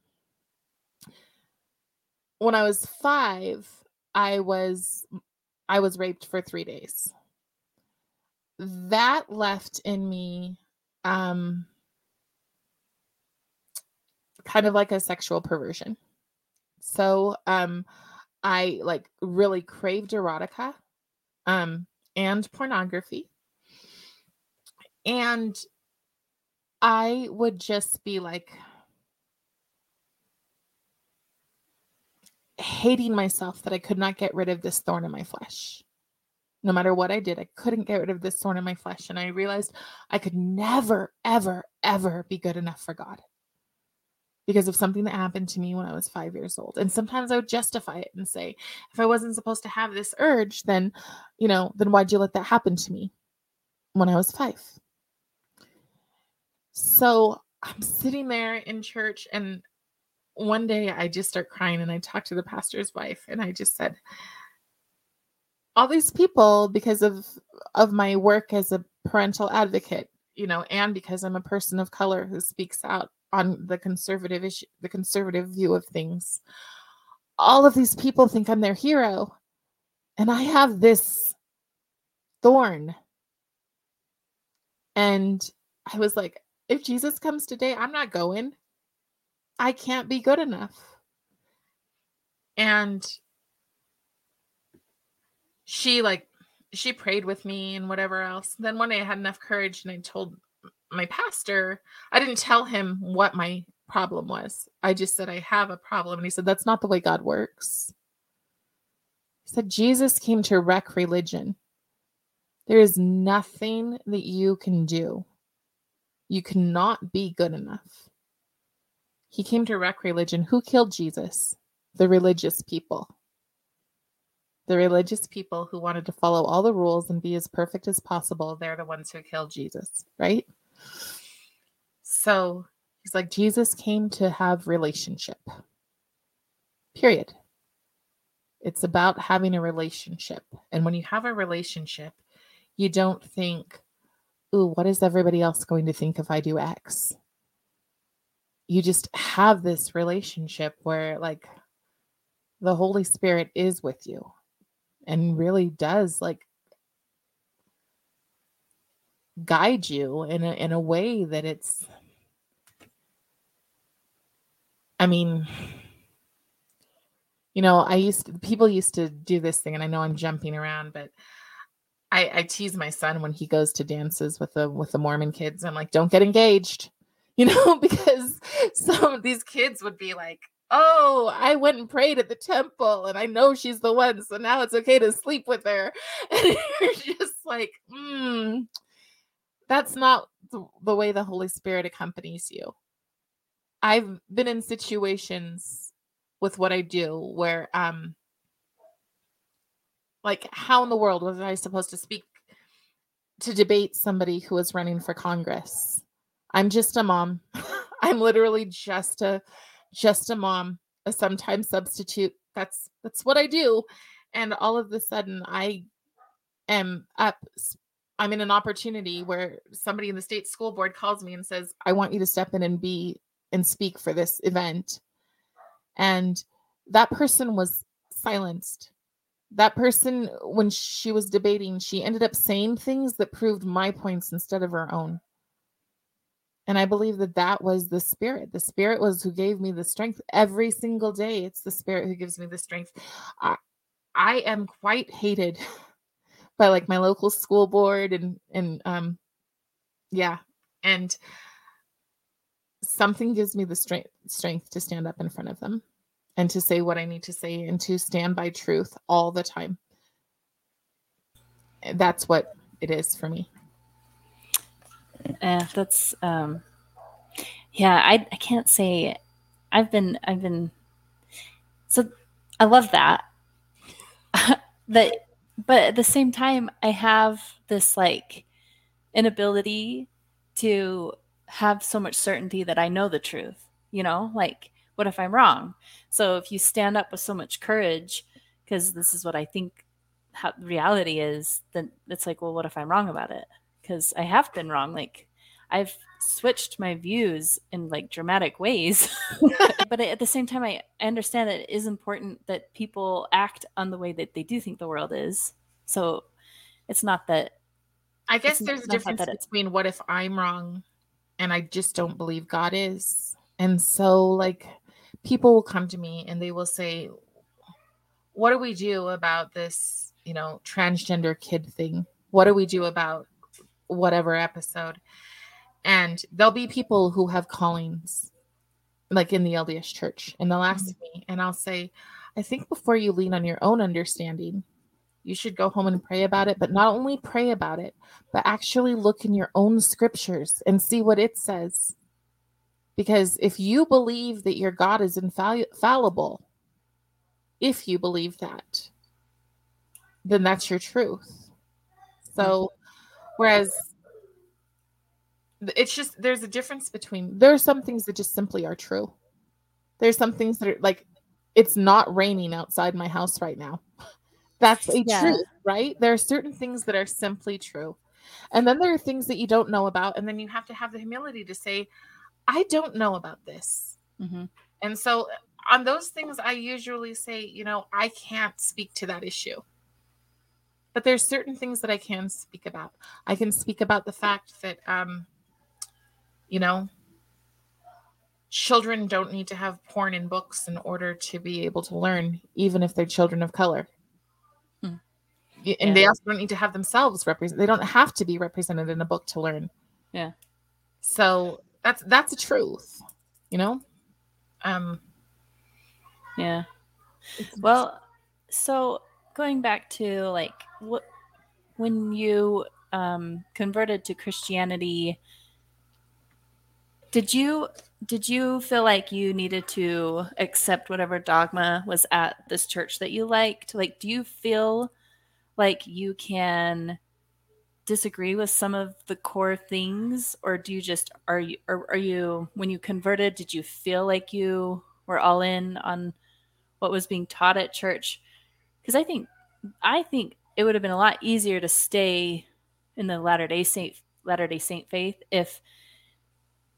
When i was 5 i was i was raped for 3 days that left in me um kind of like a sexual perversion. So um I like really craved erotica um and pornography. And I would just be like hating myself that I could not get rid of this thorn in my flesh no matter what I did, I couldn't get rid of this thorn in my flesh. And I realized I could never, ever, ever be good enough for God because of something that happened to me when I was five years old. And sometimes I would justify it and say, if I wasn't supposed to have this urge, then, you know, then why'd you let that happen to me when I was five? So I'm sitting there in church and one day I just start crying and I talked to the pastor's wife and I just said, all these people because of of my work as a parental advocate you know and because i'm a person of color who speaks out on the conservative issue the conservative view of things. All of these people think i'm their hero and i have this thorn. And i was like if jesus comes today i'm not going. I can't be good enough. And she like she prayed with me and whatever else. Then one day I had enough courage and I told my pastor, I didn't tell him what my problem was. I just said I have a problem and he said that's not the way God works. He said Jesus came to wreck religion. There is nothing that you can do. You cannot be good enough. He came to wreck religion. Who killed Jesus? The religious people the religious people who wanted to follow all the rules and be as perfect as possible, they're the ones who killed Jesus, right? So he's like, Jesus came to have relationship. Period. It's about having a relationship. And when you have a relationship, you don't think ooh, what is everybody else going to think if I do X? You just have this relationship where, like, the Holy Spirit is with you and really does, like, guide you in a, in a way that it's, I mean, you know, I used to, people used to do this thing, and I know I'm jumping around, but I, I tease my son when he goes to dances with the with the Mormon kids. I'm like, don't get engaged, you know, because some of these kids would be like, oh, I went and prayed at the temple, and I know she's the one, so now it's okay to sleep with her. And you're just like, hmm, that's not the, the way the Holy Spirit accompanies you. I've been in situations with what I do where um like how in the world was I supposed to speak to debate somebody who was running for Congress? I'm just a mom. I'm literally just a just a mom, a sometimes substitute. That's that's what I do. And all of a sudden I am up I'm in an opportunity where somebody in the state school board calls me and says, I want you to step in and be and speak for this event. And that person was silenced. That person, when she was debating, she ended up saying things that proved my points instead of her own. And I believe that that was the spirit. The spirit was who gave me the strength every single day. It's the spirit who gives me the strength. I, I am quite hated by like my local school board and and um yeah and something gives me the strength strength to stand up in front of them and to say what I need to say and to stand by truth all the time. That's what it is for me. Yeah, that's um yeah, I I can't say I've been I've been so I love that. that but at the same time I have this like inability to have so much certainty that I know the truth, you know? Like what if I'm wrong? So if you stand up with so much courage, because this is what I think how reality is, then it's like, well, what if I'm wrong about it? Because I have been wrong. Like I've switched my views in like dramatic ways. but at the same time, I understand that it is important that people act on the way that they do think the world is. So it's not that. I guess there's a difference between what if I'm wrong and I just don't believe God is. And so, like, people will come to me and they will say, What do we do about this, you know, transgender kid thing? What do we do about whatever episode? And there'll be people who have callings, like in the LDS church, and they'll ask mm-hmm. me, and I'll say, I think before you lean on your own understanding, you should go home and pray about it, but not only pray about it, but actually look in your own scriptures and see what it says because if you believe that your God is infallible, if you believe that, then that's your truth. So, whereas it's just there's a difference between there are some things that just simply are true. There's some things that are like it's not raining outside my house right now. That's a yeah. truth, right? There are certain things that are simply true. And then there are things that you don't know about. And then you have to have the humility to say, I don't know about this. Mm-hmm. And so on those things, I usually say, you know, I can't speak to that issue. But there's certain things that I can speak about. I can speak about the fact that, um, you know, children don't need to have porn in books in order to be able to learn, even if they're children of color. Hmm. And yeah. they also don't need to have themselves represent. They don't have to be represented in a book to learn. Yeah. So that's that's the truth, you know. Um. Yeah. Well, so going back to like what when you um, converted to Christianity, did you did you feel like you needed to accept whatever dogma was at this church that you liked? Like, do you feel like you can disagree with some of the core things or do you just are you are, are you when you converted did you feel like you were all in on what was being taught at church because i think i think it would have been a lot easier to stay in the latter day saint Latter day Saint faith if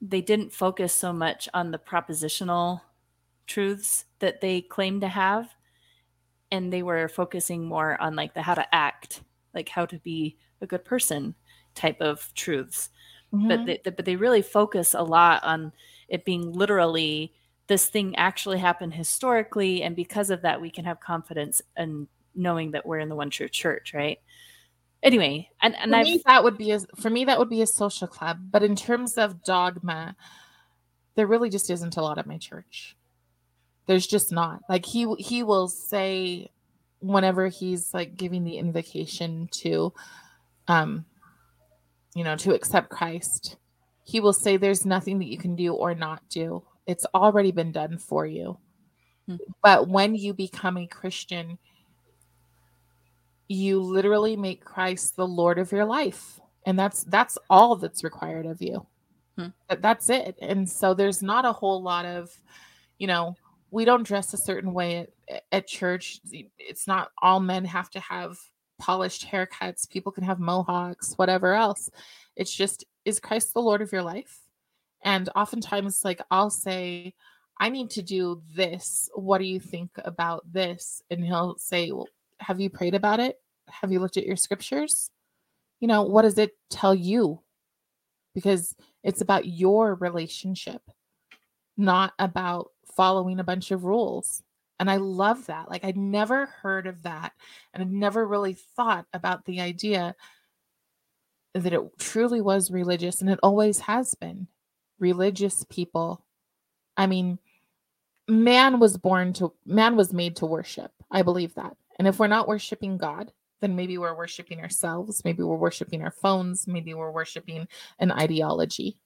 they didn't focus so much on the propositional truths that they claim to have and they were focusing more on like the how to act like how to be a good person type of truths mm-hmm. but they, but they really focus a lot on it being literally this thing actually happened historically and because of that we can have confidence in knowing that we're in the one true church right? Anyway and, and for me, that would be a for me that would be a social club. But in terms of dogma there really just isn't a lot at my church. There's just not. Like he he will say whenever he's like giving the invocation to um you know to accept christ he will say there's nothing that you can do or not do it's already been done for you hmm. but when you become a christian you literally make Christ the Lord of your life. And that's that's all that's required of you. Hmm. That's it. And so there's not a whole lot of, you know, we don't dress a certain way at, at church. It's not all men have to have polished haircuts. People can have mohawks, whatever else. It's just, is Christ the Lord of your life? And oftentimes, like, I'll say, I need to do this. What do you think about this? And he'll say, Well, have you prayed about it? Have you looked at your scriptures? You know, what does it tell you? Because it's about your relationship, not about following a bunch of rules. And I love that. Like, I'd never heard of that. And I've never really thought about the idea that it truly was religious and it always has been. Religious people. I mean, man was born to, man was made to worship. I believe that. And if we're not worshiping God, then maybe we're worshiping ourselves. Maybe we're worshiping our phones. Maybe we're worshiping an ideology.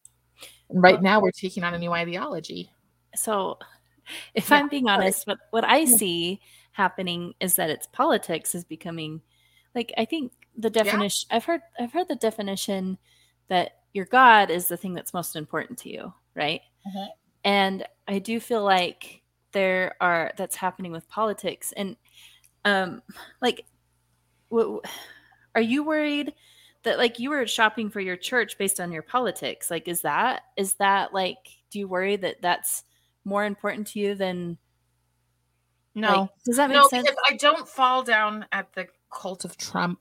And right now, we're taking on a new ideology. So, if yeah. I'm being honest, what, what I see happening is that it's politics is becoming like I think the definition yeah. I've heard I've heard the definition that your God is the thing that's most important to you, right? Mm-hmm. And I do feel like there are that's happening with politics and um like w- are you worried that like you were shopping for your church based on your politics like is that is that like do you worry that that's more important to you than no like, does that make no, sense because i don't fall down at the cult of trump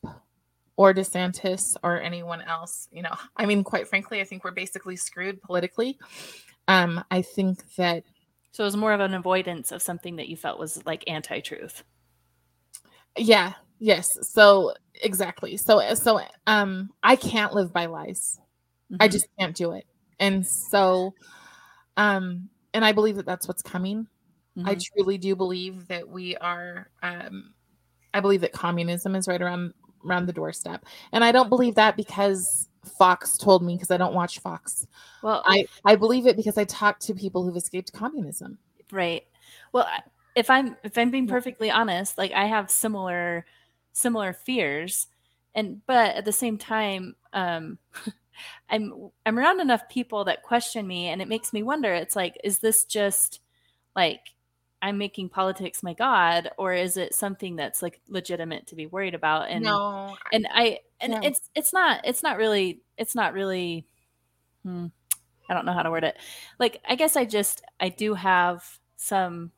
or desantis or anyone else you know i mean quite frankly i think we're basically screwed politically. Um i think that so it was more of an avoidance of something that you felt was like anti-truth. Yeah yes. So exactly. So so um i can't live by lies. Mm-hmm. i just can't do it. And so um and i believe that that's what's coming. Mm-hmm. i truly do believe that we are um i believe that communism is right around around the doorstep. And i don't believe that because fox told me because i don't watch fox. Well i i believe it because i talk to people who've escaped communism. Right. Well if i'm if i'm being perfectly honest like i have similar similar fears. And but at the same time um i'm i'm around enough people that question me and it makes me wonder. It's like is this just like i'm making politics my god or is it something that's like legitimate to be worried about and no and i and it's it's not it's not really it's not really hmm, i don't know how to word it like i guess i just i do have some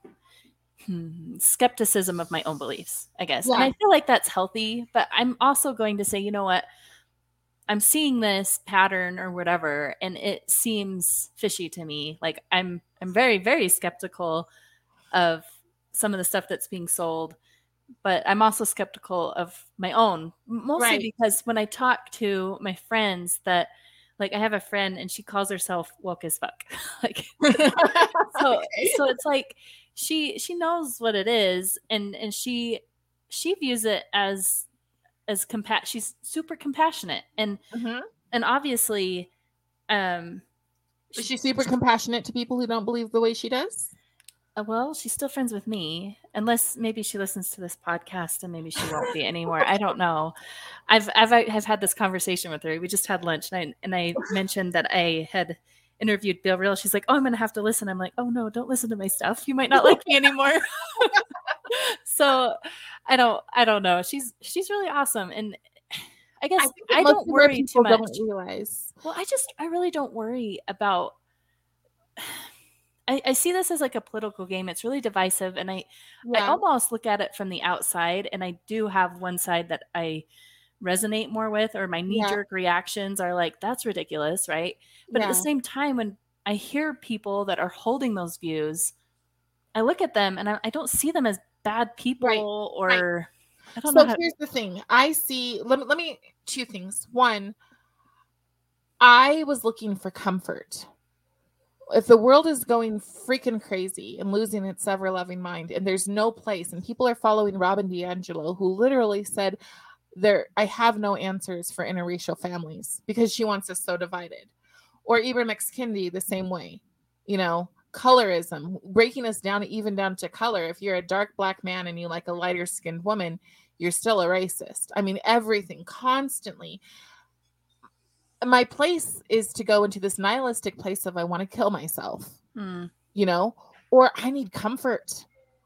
hmm, skepticism of my own beliefs, I guess. Yeah. And I feel like that's healthy, but I'm also going to say, you know what? I'm seeing this pattern or whatever and it seems fishy to me. Like I'm I'm very very skeptical of some of the stuff that's being sold, but I'm also skeptical of my own, mostly right. because when I talk to my friends that like I have a friend and she calls herself woke as fuck. like so okay. so it's like she she knows what it is and and she she views it as as compa- she's super compassionate and mm-hmm. and obviously um is she super compassionate to people who don't believe the way she does Uh, well she's still friends with me unless maybe she listens to this podcast and maybe she won't be anymore i don't know i've i've i've had this conversation with her we just had lunch and i and i mentioned that i had interviewed Bill Reel. she's like, "Oh, I'm gonna have to listen." I'm like, "Oh no, don't listen to my stuff. You might not like me anymore." so, I don't, I don't know. She's she's really awesome, and I guess that I, don't worry too much. Don't realize. Well, I just I really don't worry about. I, I see this as like a political game. It's really divisive, and I I almost look at it from the outside, and I do have one side that I resonate more with, or my knee Yeah. jerk reactions are like, "That's ridiculous," right? But at the same time, when I hear people that are holding those views, I look at them and I, I don't see them as bad people or I don't so know here's the thing i see let me, let me two things one i was looking for comfort if the world is going freaking crazy and losing its ever loving mind and there's no place and people are following robin diangelo who literally said there i have no answers for interracial families because she wants us so divided or ibram x kendi the same way you know colorism breaking us down even down to color if you're a dark black man and you like a lighter skinned woman you're still a racist. I mean, everything constantly. My place is to go into this nihilistic place of I want to kill myself, Mm, you know, or I need comfort.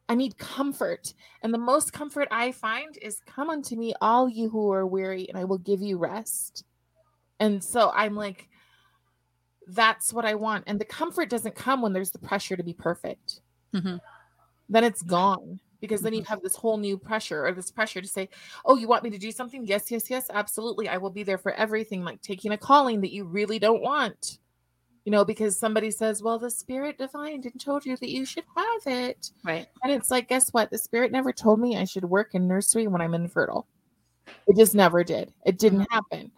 I need comfort. And the most comfort I find is come unto me, all you who are weary, and I will give you rest. And so I'm like, that's what I want. And the comfort doesn't come when there's the pressure to be perfect. mhm. Then it's gone because then you have this whole new pressure or this pressure to say, Oh, you want me to do something? Yes, yes, yes, absolutely. I will be there for everything, like taking a calling that you really don't want. You know, because somebody says, Well, the spirit defined and told you that you should have it. Right. And it's like, guess what? The spirit never told me I should work in nursery when I'm infertile. It just never did. It didn't happen.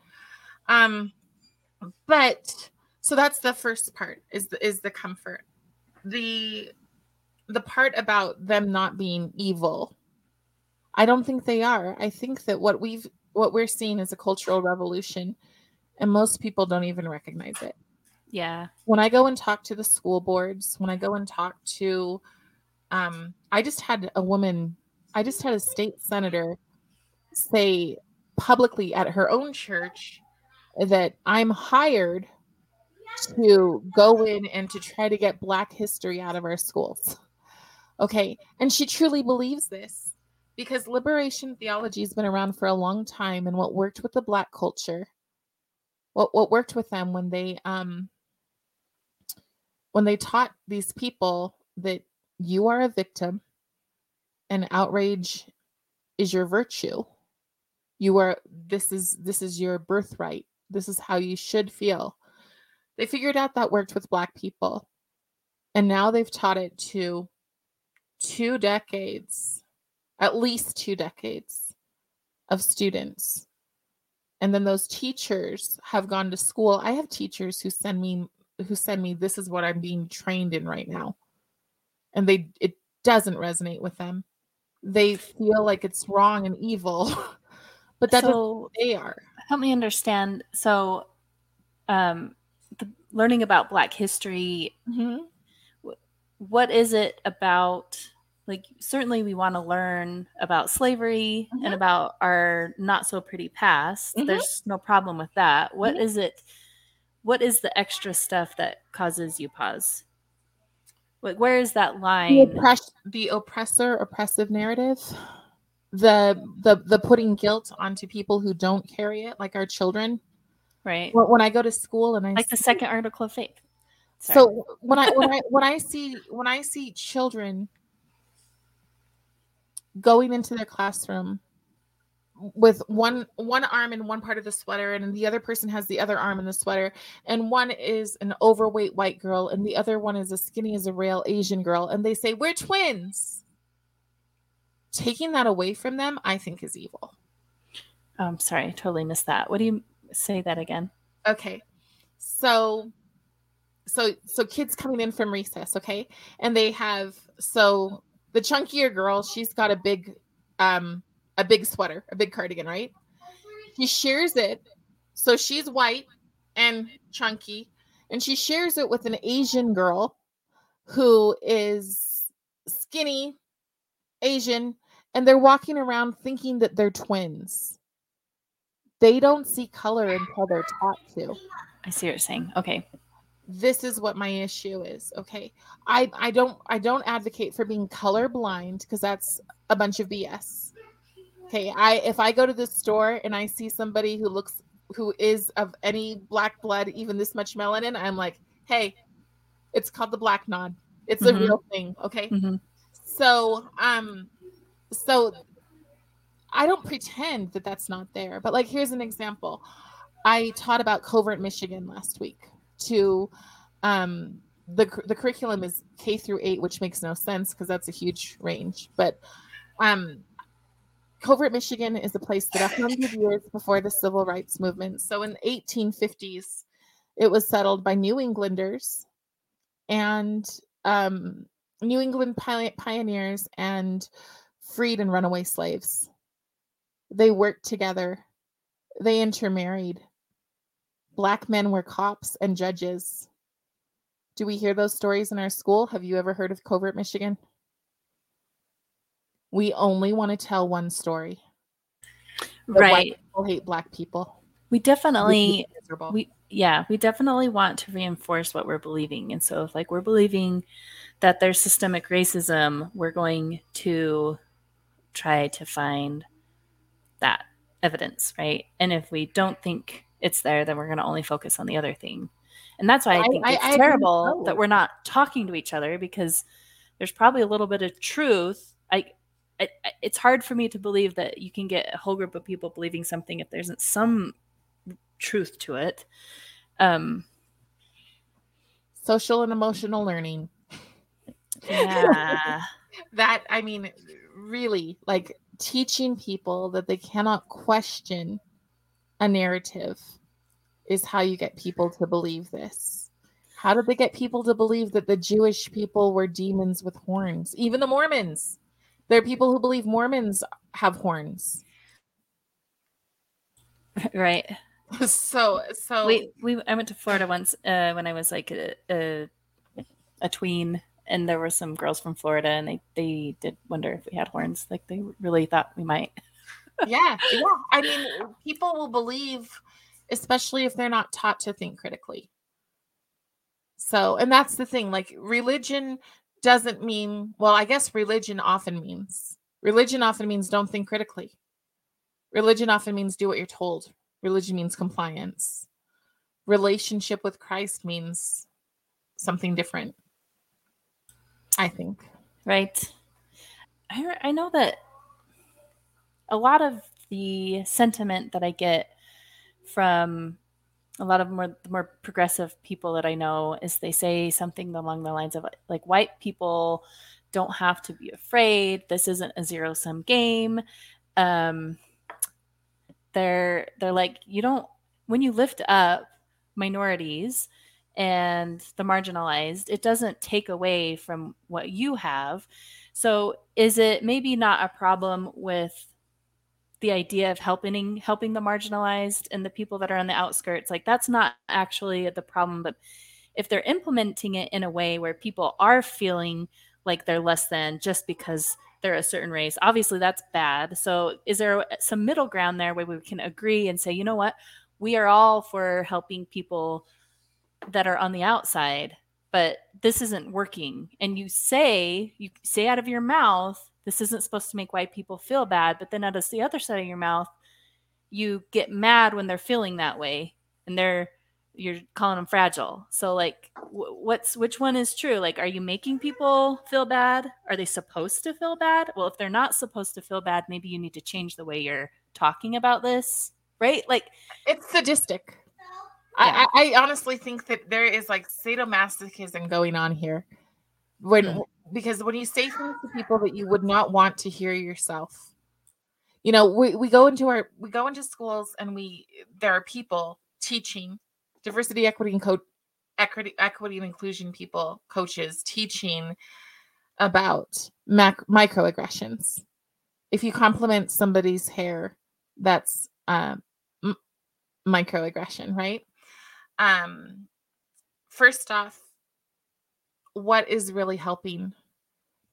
Um, but so that's the first part is the is the comfort. The the part about them not being evil. I don't think they are. I think that what we've what we're seeing is a cultural revolution and most people don't even recognize it Yeah. when I go and talk to the school boards, when I go and talk to, um, I just had a woman, I just had a state senator say publicly at her own church that I'm hired to go in and to try to get Black history out of our schools. Okay. And she truly believes this because liberation theology has been around for a long time. And what worked with the Black culture, what, what worked with them when they, um, when they taught these people that you are a victim and outrage is your virtue you are this is this is your birthright this is how you should feel they figured out that worked with black people and now they've taught it to two decades at least two decades of students. And then those teachers have gone to school. I have teachers who send me who send me this is what i'm being trained in right now. And they it doesn't resonate with them. They feel like it's wrong and evil but that's so they are. help me understand. So, um, the, learning about Black history, what is it about? Like, certainly we want to learn about slavery Mhm. and about our not so pretty past. Mhm. There's no problem with that. What Mhm. is it? What is the extra stuff that causes you pause? Like, where is that the, line? oppress- the oppressor oppressive narrative the the the putting guilt onto people who don't carry it like our children Right. when i go to school and i Like the second article of faith. Sorry. So when I when I when I see when I see children going into their classroom with one one arm in one part of the sweater and the other person has the other arm in the sweater and one is an overweight white girl and the other one is as skinny as a rail Asian girl and they say we're twins. Taking that away from them I think is evil. I'm sorry, I totally missed that. What do you say that again? Okay. So so so kids coming in from recess, okay? And they have so the chunkier girl, she's got a big um a big sweater, a big cardigan, right? She shares it. So she's white and chunky and she shares it with an Asian girl who is skinny, Asian, and they're walking around thinking that they're twins. They don't see color until they're taught to I see what you're saying. Okay. This is what my issue is okay i i don't i don't advocate for being colorblind because that's a bunch of bs Okay, I if I go to the store and I see somebody who looks who is of any black blood, even this much melanin, I'm like, hey, it's called the black nod. It's Mhm. a real thing. Okay. Mhm. So, um, so I don't pretend that that's not there, but like, here's an example. I taught about Covert, Michigan last week to, um, the, the curriculum is K through eight, which makes no sense because that's a huge range. But, um, Covert, Michigan is a place that a hundred years before the civil rights movement. So in the 1850s, it was settled by New Englanders and um, New England pioneers and freed and runaway slaves. They worked together. They intermarried. Black men were cops and judges. Do we hear those stories in our school? Have you ever heard of Covert, Michigan? We only want to tell one story. Right. people hate black people. We definitely people we yeah we definitely want to reinforce what we're believing and so if like we're believing that there's systemic racism we're going to try to find that evidence right and if we don't think it's there then we're going to only focus on the other thing and that's why i I- think I- it's I terrible that we're not talking to each other because there's probably a little bit of truth I- it's hard for me to believe that you can get a whole group of people believing something if there isn't some truth to it. Um, Social and emotional learning. yeah, that i mean really like teaching people that they cannot question a narrative is how you get people to believe this how did they get people to believe that the jewish people were demons with horns even the mormons there are people who believe mormons have horns right. so so We we I went to Florida once uh, when I was like a, a a tween, and there were some girls from Florida, and they they did wonder if we had horns. Like they really thought we might. Yeah yeah. I mean people will believe especially if they're not taught to think critically. So and that's the thing like religion doesn't mean well i guess religion often means religion often means don't think critically. Religion often means do what you're told. Religion means compliance. Relationship with christ means something different i think. Right. I I know that a lot of the sentiment that I get from a lot of more more progressive people that I know is they say something along the lines of like white people don't have to be afraid. This isn't a zero sum game. Um, they're they're like you don't when you lift up minorities and the marginalized, it doesn't take away from what you have. So is it maybe not a problem with the idea of helping helping the marginalized and the people that are on the outskirts? Like that's not actually the problem, but if they're implementing it in a way where people are feeling like they're less than just because they're a certain race, obviously that's bad. So is there some middle ground there where we can agree and say, you know what, we are all for helping people that are on the outside, but this isn't working. And you say, you say out of your mouth, this isn't supposed to make white people feel bad, but then out of the other side of your mouth, you get mad when they're feeling that way and they're you're calling them fragile. So like what's which one is true? Like are you making people feel bad? Are they supposed to feel bad? Well, if they're not supposed to feel bad, maybe you need to change the way you're talking about this, right? Like it's sadistic. Yeah. I, I, I honestly think that there is like sadomasochism going on here. When because when you say things to people that you would not want to hear yourself, you know, we, we go into our we go into schools and we there are people teaching diversity, equity, and co- equity, equity and inclusion people, coaches teaching about mac- microaggressions. If you compliment somebody's hair, that's um, m- microaggression, right? Um, first off, what is really helping?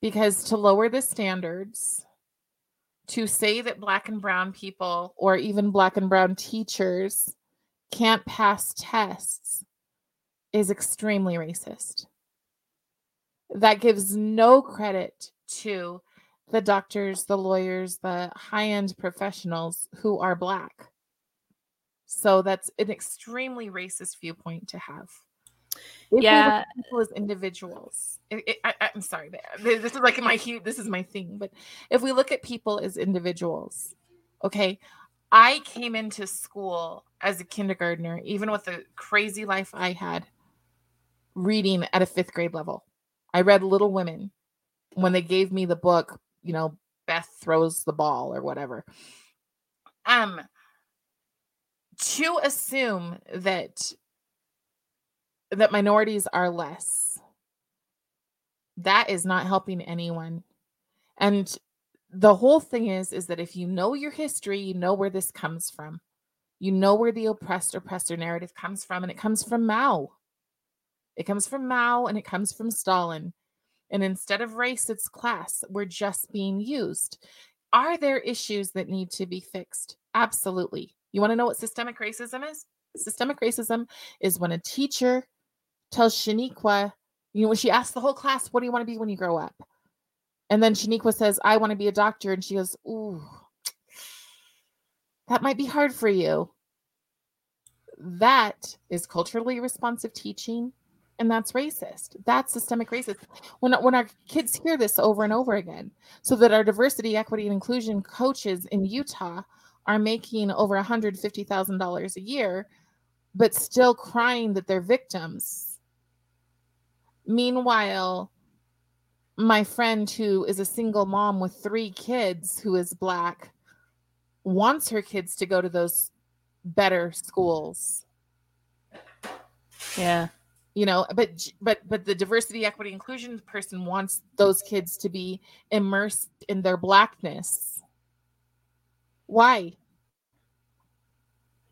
Because to lower the standards, to say that black and brown people or even black and brown teachers can't pass tests is extremely racist. That gives no credit to the doctors, the lawyers, the high end professionals who are Black. So that's an extremely racist viewpoint to have. If Yeah. people as individuals. It, it, I, I'm sorry, this is like my. This is my thing. But if we look at people as individuals, okay, I came into school as a kindergartner, even with the crazy life I had, reading at a fifth grade level. I read Little Women when they gave me the book. You know, Beth throws the ball or whatever. Um, to assume that that minorities are less. That is not helping anyone. And the whole thing is is that if you know your history you know where this comes from. You know where the oppressed oppressor narrative comes from and it comes from mao. It comes from mao and it comes from stalin. And instead of race it's class. We're just being used. Are there issues that need to be fixed? Absolutely. You want to know what systemic racism is? Systemic racism is when a teacher tells Shaniqua, you know, when she asks the whole class, what do you want to be when you grow up? And then Shaniqua says, I want to be a doctor. And she goes, Ooh, that might be hard for you. That is culturally responsive teaching, and that's racist. That's systemic racism. When, when our kids hear this over and over again, so that our diversity, equity, and inclusion coaches in Utah are making over $150,000 a year, but still crying that they're victims. Meanwhile, my friend who is a single mom with three kids who is black wants her kids to go to those better schools Yeah. you know but but but the diversity equity inclusion person wants those kids to be immersed in their blackness why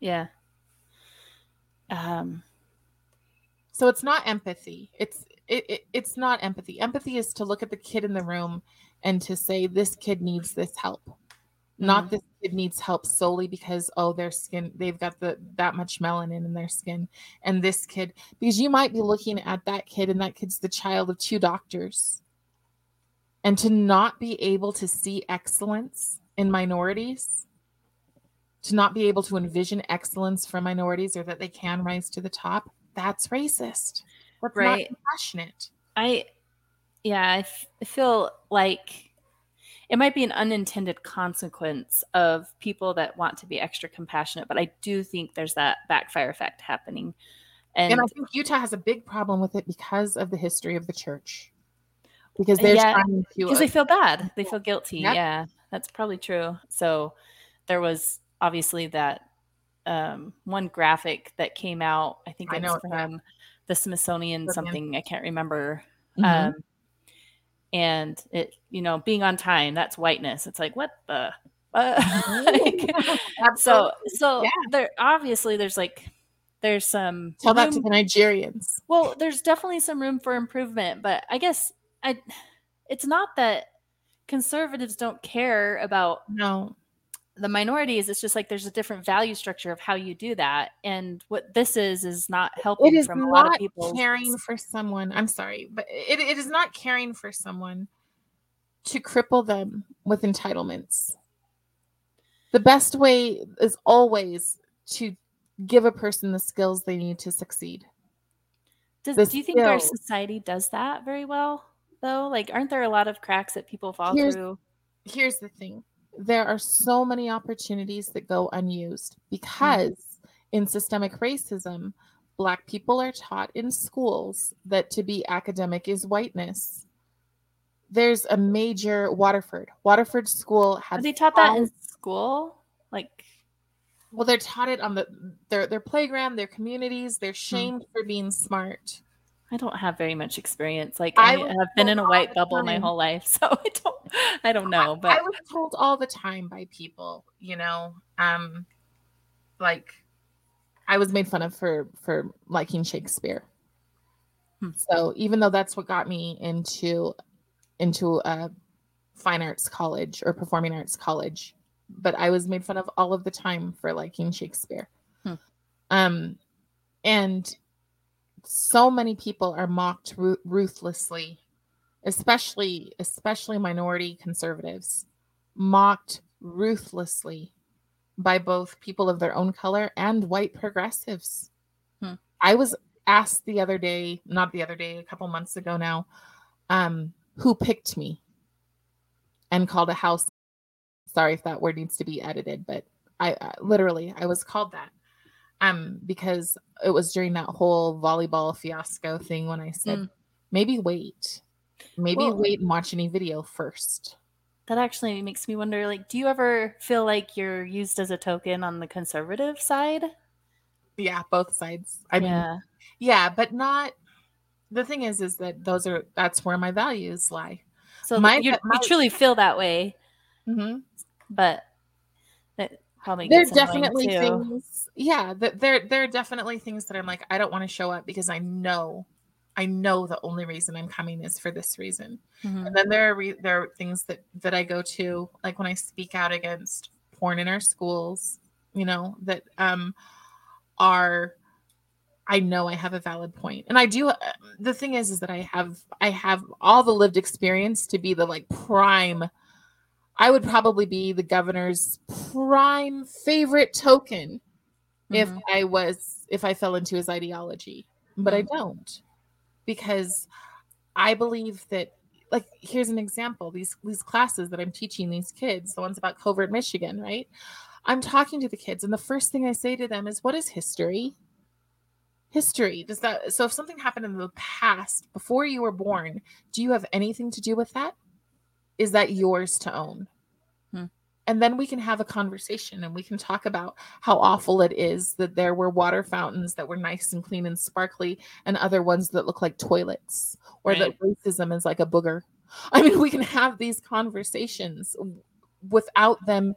Yeah. Um, So it's not empathy. It's it, it it's not empathy. Empathy is to look at the kid in the room and to say this kid needs this help. Not Mhm. this kid needs help solely because oh their skin they've got the that much melanin in their skin and this kid because you might be looking at that kid and that kid's the child of two doctors. And to not be able to see excellence in minorities to not be able to envision excellence for minorities or that they can rise to the top, that's racist. That's Right. not compassionate. I, yeah, I, f- I feel like it might be an unintended consequence of people that want to be extra compassionate, but I do think there's that backfire effect happening. And, And I think Utah has a big problem with it because of the history of the church. Because they're Yeah, trying to because they feel bad, they feel guilty. Yep. Yeah, that's probably true. So there was obviously that um, one graphic that came out. I think I it know was from the Smithsonian something. I can't remember. Mhm. um and it you know being on time that's whiteness it's like what the uh, like, so so Yeah. there obviously there's like there's some tell that to the Nigerians. well there's definitely some room for improvement but i guess i it's not that conservatives don't care about No. The minorities it's just like there's a different value structure of how you do that and what this is is not helping It is from a lot of not people caring for someone. I'm sorry, but it, it is not caring for someone to cripple them with entitlements. The best way is always to give a person the skills they need to succeed. Does, do you think our society does that very well though? Like aren't there a lot of cracks that people fall Here's- through? Here's the thing there are so many opportunities that go unused because in systemic racism, Black people are taught in schools that to be academic is whiteness. There's a major Waterford. Waterford School Are they taught that in school? Like well, they're taught it on the their their playground, their communities. Hmm. They're shamed for being smart. I don't have very much experience. Like I I, have been in a white bubble my whole life, so I don't I don't know, but I was told all the time by people, you know, um, like I was made fun of for for liking Shakespeare. Hmm. So even though that's what got me into into a fine arts college or performing arts college, but I was made fun of all of the time for liking Shakespeare. Hmm. Um, and so many people are mocked ru- ruthlessly especially especially minority conservatives, mocked ruthlessly by both people of their own color and white progressives. Hmm. I was asked the other day, not the other day, a couple months ago now, um, who picked me and called a house. Sorry if that word needs to be edited, but I, I literally I was called that um because it was during that whole volleyball fiasco thing when I said Mm. maybe wait, maybe Well- wait and watch any video first. That actually makes me wonder like do you ever feel like you're used as a token on the conservative side? Yeah, both sides. I mean, yeah. yeah, but not. The thing is, is that those are that's where my values lie. So my- you, my- you truly feel that way, Mm-hmm. but probably there are definitely things yeah th- there there are definitely things that i'm like i don't want to show up because i know i know the only reason i'm coming is for this reason. Mhm. and then there are re- there are things that that i go to like when i speak out against porn in our schools you know that um are i know i have a valid point. And i do uh, the thing is is that i have i have all the lived experience to be the like prime i would probably be the governor's prime favorite token if Mhm. i was if i fell into his ideology but i Mhm. don't because i believe that like here's an example these these classes that i'm teaching these kids the ones about covert michigan right i'm talking to the kids and the first thing i say to them is what is history history does that so if something happened in the past before you were born do you have anything to do with that is that yours to own. Hmm. and then we can have a conversation and we can talk about how awful it is that there were water fountains that were nice and clean and sparkly and other ones that look like toilets or that racism is like a booger. I mean we can have these conversations without them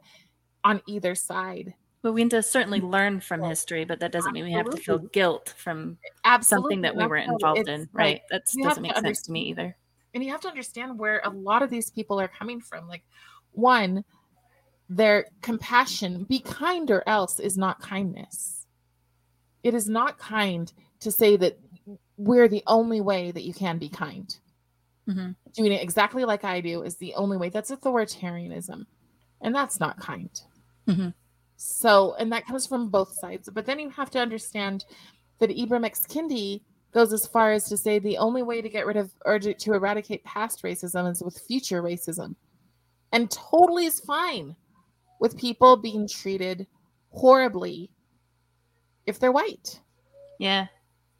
on either side. But we need to certainly Mm. learn from history, but that doesn't mean we have to feel guilt from absolutely. something that we weren't involved it's in, like- right? That doesn't make sense to me either. And you have to understand where a lot of these people are coming from. Like one their compassion be kind or else is not kindness. It is not kind to say that we're the only way that you can be kind. Mhm. doing it exactly like i do is the only way. That's authoritarianism. And that's not kind. Mhm. so and that comes from both sides. But then you have to understand that ibram x. Kendi goes as far as to say the only way to get rid of or to, to eradicate past racism is with future racism. And totally is fine with people being treated horribly if they're white. Yeah.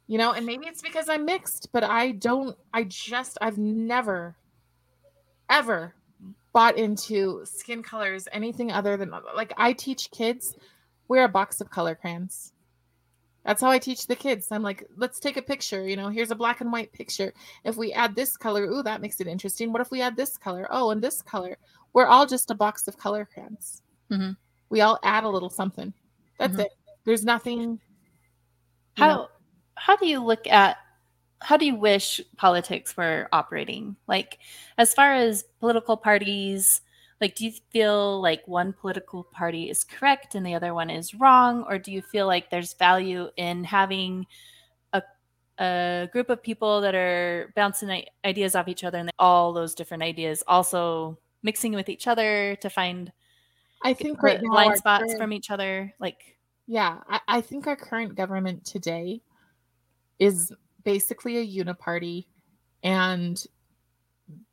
you know and maybe it's because i'm mixed but i don't i just i've never ever bought into skin colors anything other than like i teach kids wear a box of color crayons that's how i teach the kids. I'm like let's take a picture you know here's a black and white picture. If we add this color ooh that makes it interesting. What if we add this color? Oh and this color. We're all just a box of color crayons Mhm. we all add a little something. That's Mhm. it. There's nothing How know, how do you look at how do you wish politics were operating? Like as far as political parties, like do you feel like one political party is correct and the other one is wrong or do you feel like there's value in having a a group of people that are bouncing ideas off each other and all those different ideas also mixing with each other to find i think right now blind spots current- from each other like Yeah, I, I think our current government today is basically a uniparty. And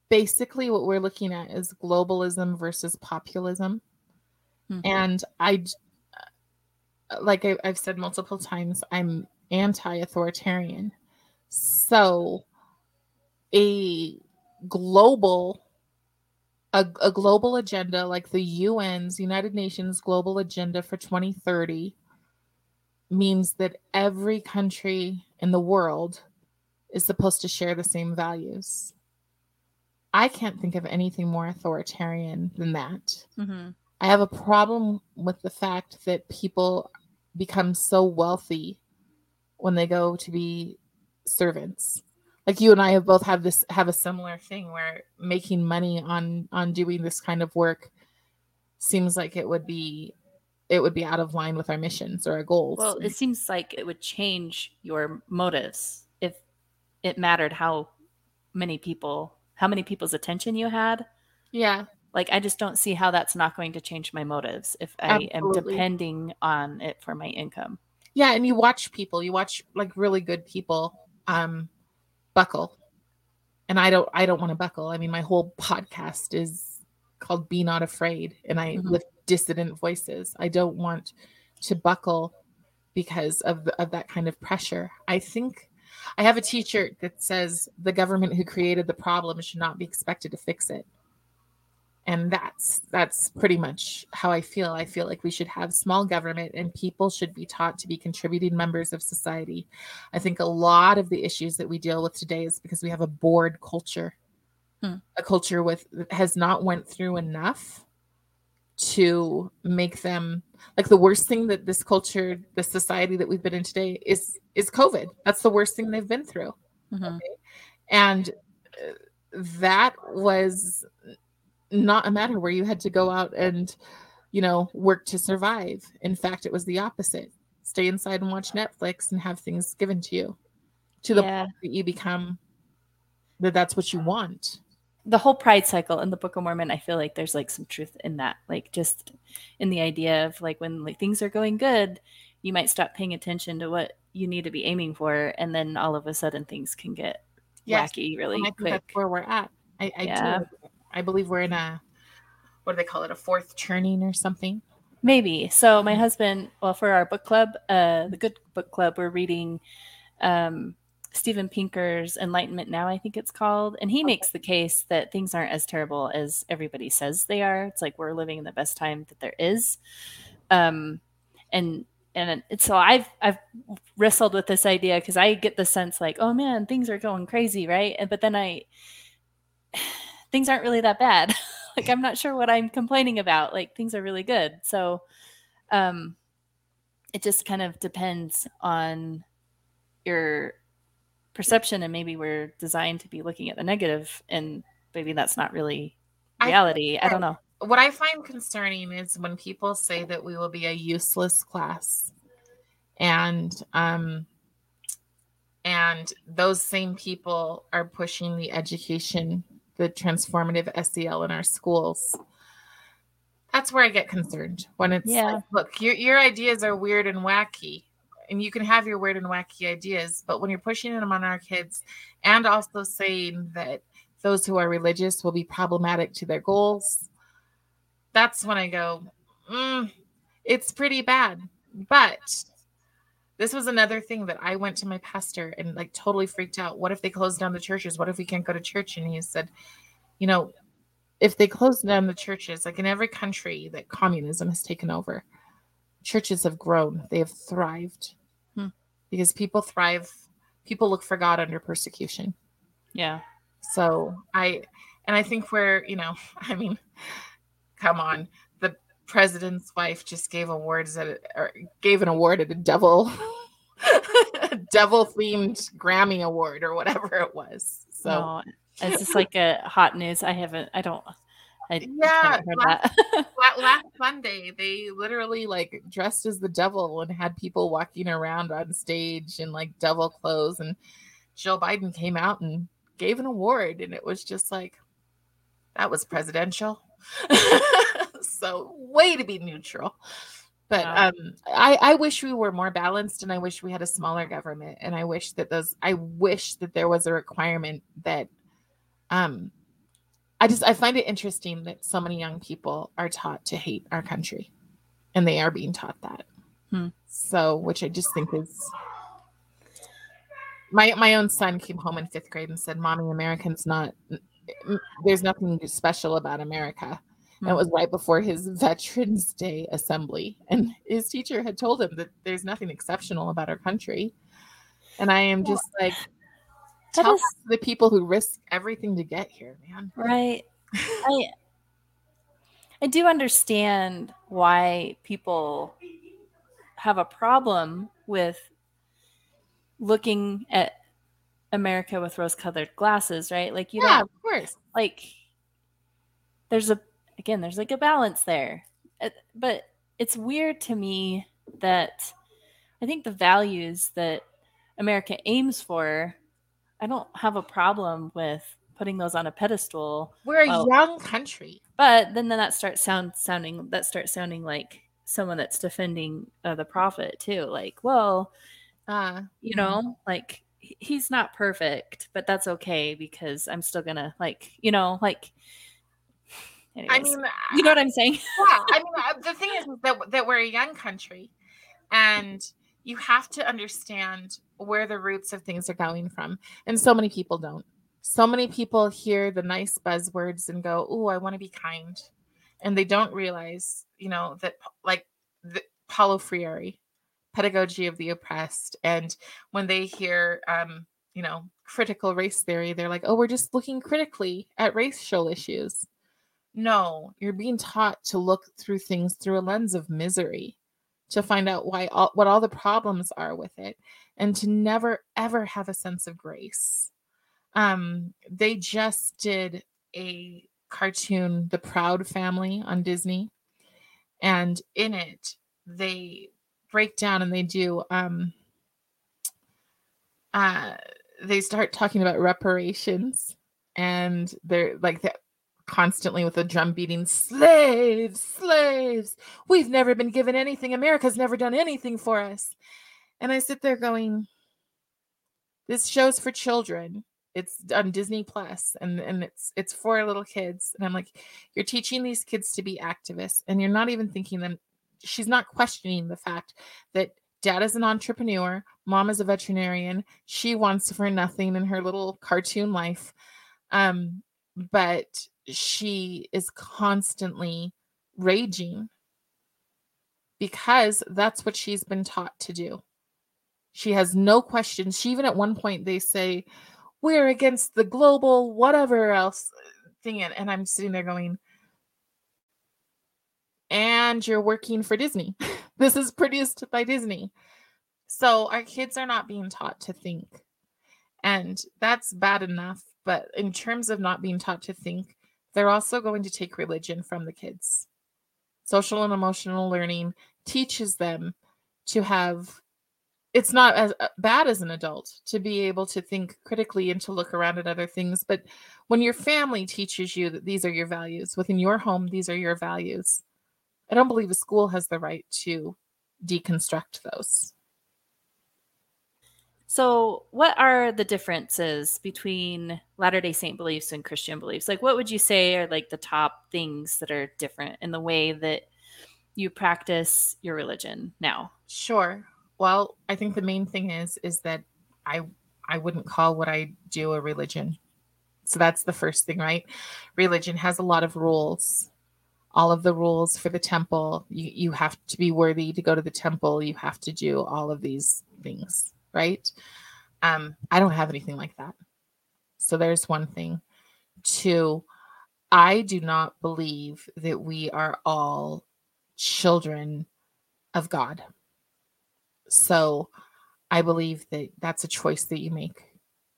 basically, what we're looking at is globalism versus populism. Mhm. And I, uh, like I, I've said multiple times, I'm anti authoritarian. So, a global a, a global agenda like the UN's United Nations global agenda for 2030 means that every country in the world is supposed to share the same values. I can't think of anything more authoritarian than that. mhm. I have a problem with the fact that people become so wealthy when they go to be servants. Like you and I have both have this have a similar thing where making money on on doing this kind of work seems like it would be it would be out of line with our missions or our goals. Well, it seems like it would change your motives if it mattered how many people how many people's attention you had. Yeah. Like I just don't see how that's not going to change my motives if I am depending on it for my income. Yeah, and you watch people, you watch like really good people um buckle. And I don't I don't want to buckle. I mean, my whole podcast is called Be Not Afraid and I Mhm. lift dissident voices. I don't want to buckle because of of that kind of pressure. I think I have a t-shirt that says the government who created the problem should not be expected to fix it. And that's that's pretty much how I feel. I feel like we should have small government and people should be taught to be contributing members of society. I think a lot of the issues that we deal with today is because we have a bored culture. Hmm. A culture with that has not went through enough to make them like the worst thing that this culture, the society that we've been in today is is COVID. That's the worst thing they've been through Mhm. and uh, that was not a matter where you had to go out and you know work to survive in fact it was the opposite stay inside and watch netflix and have things given to you to the Yeah. point that you become that that's what you want the whole pride cycle in the book of mormon i feel like there's like some truth in that like just in the idea of like when like things are going good you might stop paying attention to what you need to be aiming for and then all of a sudden things can get Yes, wacky really and i think quick that's where we're at i i, Yeah. do. I believe we're in a what do they call it a fourth turning or something maybe so my husband well for our book club uh the good book club we're reading um Steven Pinker's Enlightenment Now, I think it's called. And he makes the case that things aren't as terrible as everybody says they are. It's like we're living in the best time that there is. Um, and and so I've I've wrestled with this idea because I get the sense like, oh man, things are going crazy, right? And but then I things aren't really that bad. like I'm not sure what I'm complaining about. Like things are really good. So um it just kind of depends on your perception and maybe we're designed to be looking at the negative and maybe that's not really I- reality. I, don't know. what I find concerning is when people say that we will be a useless class, and um, and those same people are pushing the education, the transformative SEL in our schools. That's where I get concerned when it's Yeah. like, look, your your ideas are weird and wacky, and you can have your weird and wacky ideas, but when you're pushing them on our kids, and also saying that those who are religious will be problematic to their goals that's when I go, mm, it's pretty bad. But this was another thing that I went to my pastor and like totally freaked out. What if they close down the churches? What if we can't go to church? And he said, you know, if they close down the churches, like in every country that communism has taken over, churches have grown, they have thrived Hmm. because people thrive, people look for God under persecution. Yeah. So I, and I think we're, you know, I mean, come on, the president's wife just gave awards at, or gave an award at a devil, devil themed Grammy award or whatever it was. So no, it's just like a hot news. I haven't. I don't. I Yeah, that. last Sunday, they literally like dressed as the devil and had people walking around on stage in like devil clothes. And Joe Biden came out and gave an award, and it was just like, that was presidential. so, way to be neutral. But um, I, I wish we were more balanced, and I wish we had a smaller government, and I wish that those, I wish that there was a requirement that, um, I just I find it interesting that so many young people are taught to hate our country, and they are being taught that. Hmm. So, which I just think is my my own son came home in fifth grade and said, "Mommy, Americans not there's nothing special about America." And it Hmm. was right before his Veterans Day assembly, and his teacher had told him that there's nothing exceptional about our country. And I am just like, That is- the people who risk everything to get here, man. Right. I I do understand why people have a problem with looking at America with rose-colored glasses, right? Like you yeah, don't of course. like there's a again there's like a balance there Uh, but it's weird to me that i think the values that america aims for i don't have a problem with putting those on a pedestal. We're a well, young country. But then, then that starts sound sounding that starts sounding like someone that's defending uh, the prophet too. Like, well, uh, you mm-hmm. know, like he's not perfect, but that's okay because I'm still gonna like, you know, like. Anyways, I mean, you know what I'm saying? yeah, I mean, uh, the thing is that that we're a young country, and you have to understand where the roots of things are going from, and so many people don't. So many people hear the nice buzzwords and go, "Oh, I want to be kind," and they don't realize, you know, that like the, Paulo Freire, pedagogy of the oppressed, and when they hear, um, you know, critical race theory, they're like, "Oh, we're just looking critically at racial issues." No, you're being taught to look through things through a lens of misery, to find out why all, what all the problems are with it, and to never ever have a sense of grace. Um, they just did a cartoon, The Proud Family, on Disney, and in it they break down and they do um, uh, they start talking about reparations and they're like constantly with a drum beating slaves slaves we've never been given anything. America's never done anything for us. And i sit there going this show's for children. It's on disney plus and and it's it's for little kids. And i'm like you're teaching these kids to be activists and you're not even thinking them. She's not questioning the fact that dad is an entrepreneur mom is a veterinarian she wants for nothing in her little cartoon life. Um but she is constantly raging because that's what she's been taught to do. She has no questions. She even at one point they say, We're against the global whatever else thing. And I'm sitting there going, And you're working for Disney. this is produced by Disney. So our kids are not being taught to think. And that's bad enough. But in terms of not being taught to think, they're also going to take religion from the kids. Social and emotional learning teaches them to have it's not as uh, bad as an adult to be able to think critically and to look around at other things but when your family teaches you that these are your values within your home these are your values i don't believe a school has the right to deconstruct those so, what are the differences between Latter day Saint beliefs and Christian beliefs? Like, what would you say are like the top things that are different in the way that you practice your religion now? Sure. Well, I think the main thing is is that I I wouldn't call what I do a religion. So that's the first thing, right? Religion has a lot of rules. All of the rules for the temple, you, you have to be worthy to go to the temple. You have to do all of these things right? Um, I don't have anything like that. So there's one thing. Two, I do not believe that we are all children of God. So I believe that that's a choice that you make.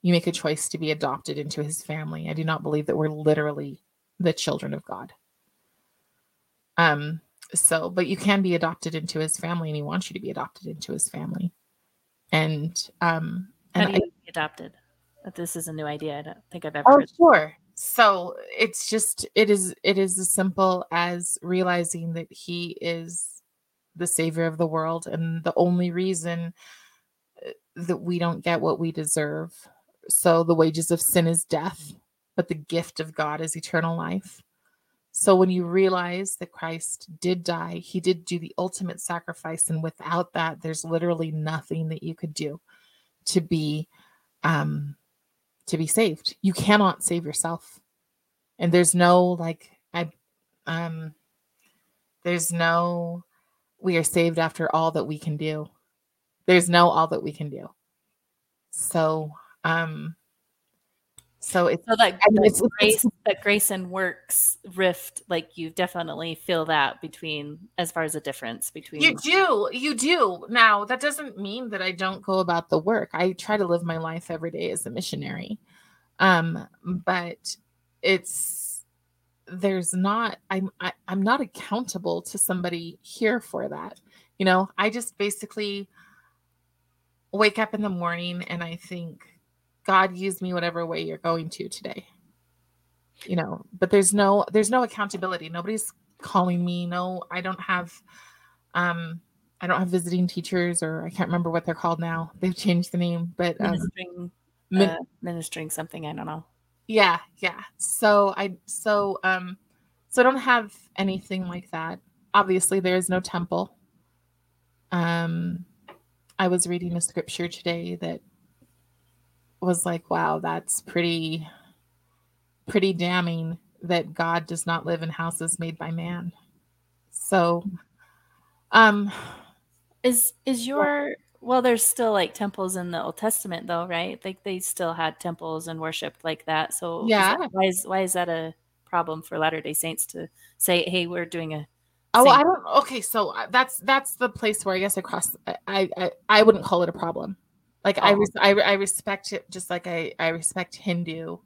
You make a choice to be adopted into his family. I do not believe that we're literally the children of God. Um, so, but you can be adopted into his family and he wants you to be adopted into his family and um how and do you I, adopted? This is a new idea i don't think i've ever oh sure. so it's just it is it is as simple as realizing that he is the savior of the world and the only reason uh, that we don't get what we deserve. So the wages of sin is death but the gift of god is eternal life so when you realize that Christ did die, he did do the ultimate sacrifice. And without that, there's literally nothing that you could do to be um to be saved. You cannot save yourself. And there's no like I um there's no we are saved after all that we can do. There's no all that we can do. So um so it's so that, I mean, it's, grace it's, that grace and works rift, like you definitely feel that between as far as a difference between you do, you do. Now that doesn't mean that I don't go about the work. I try to live my life every day as a missionary. Um, but it's there's not I'm I, am i am not accountable to somebody here for that. You know, I just basically wake up in the morning and I think God use me whatever way you're going to today. you know but there's no there's no accountability nobody's calling me no i don't have um i don't have visiting teachers or i can't remember what they're called now they've changed the name but um, ministering, min- uh, ministering something. I don't know. yeah yeah so i so um so i don't have anything like that obviously there is no temple um i was reading a scripture today that was like wow that's pretty pretty damning that god does not live in houses made by man so um Is is your well? There's still like temples in the Old Testament, though, right? Like they still had temples and worship like that. So is Yeah. that- why is why is that a problem for Latter Day Saints to say, "Hey, we're doing a Oh. I don't. Okay, so uh, that's that's the place where I guess I cross. I I, I wouldn't call it a problem. Like I, Oh. res- I I respect it just like I I respect Hindu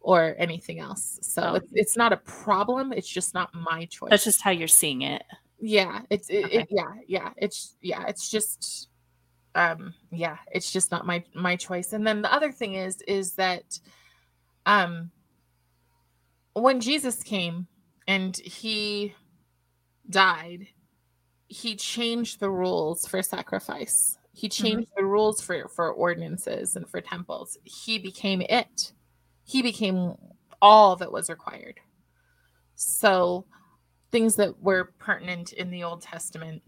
or anything else. So Oh. it's it's not a problem. It's just not my choice. That's just how you're seeing it. yeah. It's it, Okay. it yeah yeah. It's yeah. It's just um yeah. It's just not my my choice. And then the other thing is is that um when Jesus came and he died, he changed the rules for sacrifice. He changed the rules for for ordinances and for temples. He became it. He became all that was required. So things that were pertinent in the Old Testament